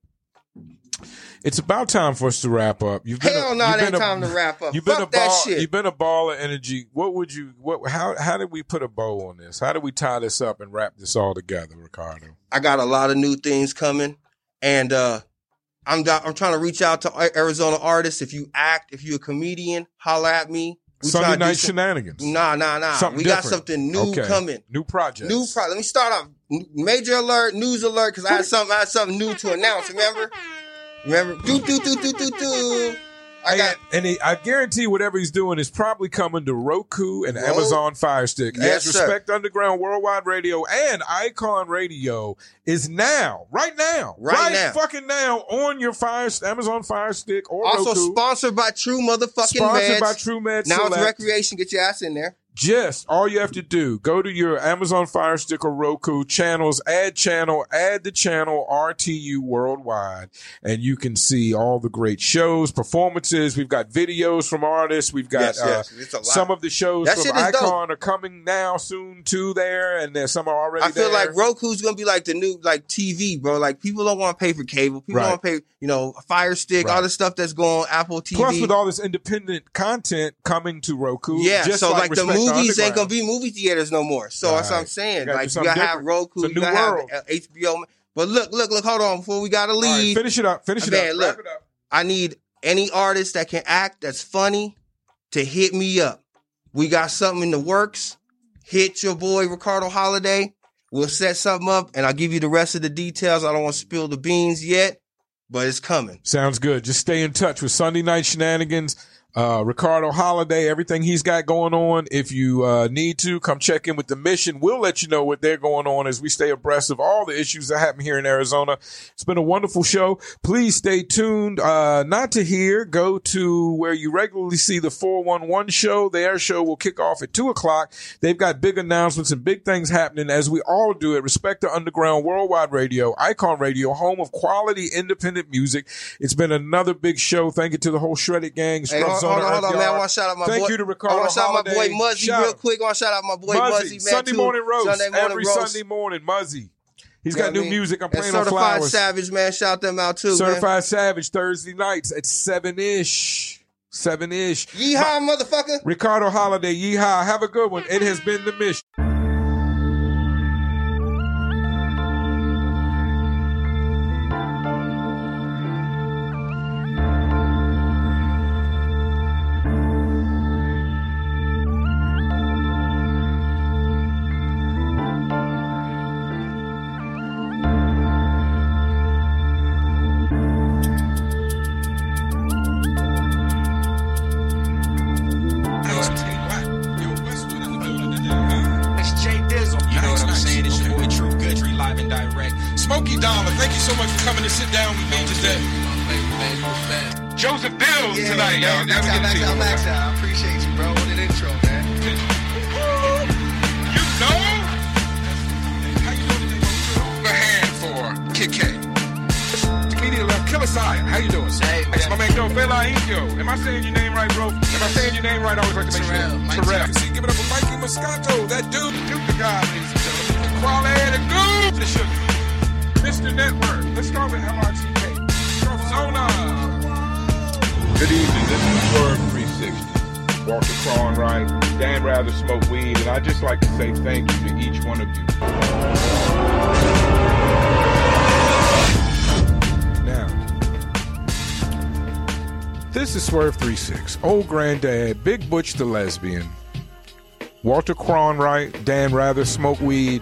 It's about time for us to wrap up. You've been Hell a, no, it ain't a- time to wrap up. You've Fuck been a that ball. shit. You've been a ball of energy. What would you? What? How? How did we put a bow on this? How do we tie this up and wrap this all together, Ricardo? I got a lot of new things coming, and uh, I'm I'm trying to reach out to Arizona artists. If you act, if you're a comedian, holla at me. We Sunday trying to do night some- shenanigans. Nah, nah, nah. Something we got something new Okay. coming. New project. New project. Let me start off. Major alert, news alert, because I had something. I had something new to announce. Remember? Remember? Do do do do do do. I got. and he, I guarantee whatever he's doing is probably coming to Roku and Whoa. Amazon Fire Stick. Yes, As sir. Respect Underground Worldwide Radio and Icon Radio is now, right now, Right now. fucking now on your Fire Amazon Fire Stick or Roku. Also Roku. sponsored by True Motherfucking Sponsored Meds. by True Med now it's recreation. Get your ass in there. Just all you have to do, go to your Amazon Fire Stick or Roku channels, add channel, add the channel RTU Worldwide, and you can see all the great shows, performances. We've got videos from artists. We've got Yes, uh, yes. It's some of the shows That from dope. Icon are coming now soon too there, and there's some are already I feel there. like Roku's gonna be like the new like TV, bro. Like people don't want to pay for cable. People Right. don't want to pay, you know, Fire Stick, all Right. the stuff that's going Apple TV. Plus, with all this independent content coming to Roku, yeah, just so like, the Respect movies ain't gonna be movie theaters no more. So that's what I'm saying. You like you gotta have. Roku, you gotta world. have HBO. But look, look, look. Hold on, before we gotta All right, leave, finish it up. Finish it Man, up. look. Wrap it up. I need any artist that can act that's funny to hit me up. We got something in the works. Hit your boy Ricardo Holiday. We'll set something up and I'll give you the rest of the details. I don't want to spill the beans yet, but it's coming. Sounds good. Just stay in touch with Sunday Night Shenanigans. Uh, Ricardo Holiday, everything he's got going on. If you uh, need to, come check in with the mission. We'll let you know what they're going on as we stay abreast of all the issues that happen here in Arizona. It's been a wonderful show. Please stay tuned. Uh, not to hear, go to where you regularly see the 411 show. Their show will kick off at 2 o'clock. They've got big announcements and big things happening as we all do at Respect the Underground Worldwide Radio, Icon Radio, home of quality independent music. It's been another big show. Thank you to the whole Shredded Gang. Hey, Hold, hold on, hold on, man. I want to shout out my Thank boy. you to Ricardo. I want to shout out my boy Muzzy Shout real quick. I want to shout out my boy Muzzy, man. Sunday too. morning roast. Sunday morning Every roast. Sunday morning, Muzzy. He's You got new mean? music. I'm And playing on Flowers. Certified. Savage, man. Shout them out too, man. Certified Savage Thursday nights at seven ish. Seven ish. Yeehaw, motherfucker. Ricardo Holiday, yeehaw. Have a good one. It has been the mission. So much for coming to sit down with me today. Joseph Bills tonight, y'all. Max out, Max out, Max out. I appreciate you, bro. With an intro, man. You know? How you doing today, bro? A hand for Kid K. Comedian left Killer Sire. How you doing, sir? Hey, man. That's my man Joe Bella Indio. Am I saying your name right, bro? Am I saying your name right? I always like to make Terrell, sure. Mike Terrell. See, give it up for Mikey Moscato. That dude, Duke the guy, ladies and gentlemen. Quality the goose. The sugar. Network. Let's start with MRTK. Zona. Good evening. This is Swerve 360. Walter Cronwright, Dan Rather Smoke Weed, and I'd just like to say thank you to each one of you. Now, this is Swerve 36, Old Granddad, Big Butch the Lesbian, Walter Cronwright, Dan Rather Smoke Weed,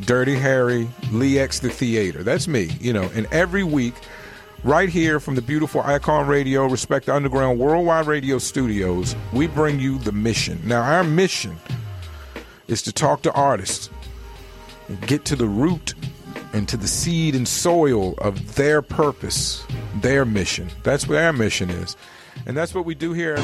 Dirty Harry, Lee X the Theater. That's me, you know, and every week, right here from the beautiful Icon Radio, Respect the Underground Worldwide Radio Studios, we bring you the mission. Now, our mission is to talk to artists and get to the root and to the seed and soil of their purpose, their mission. That's what our mission is. And that's what we do here.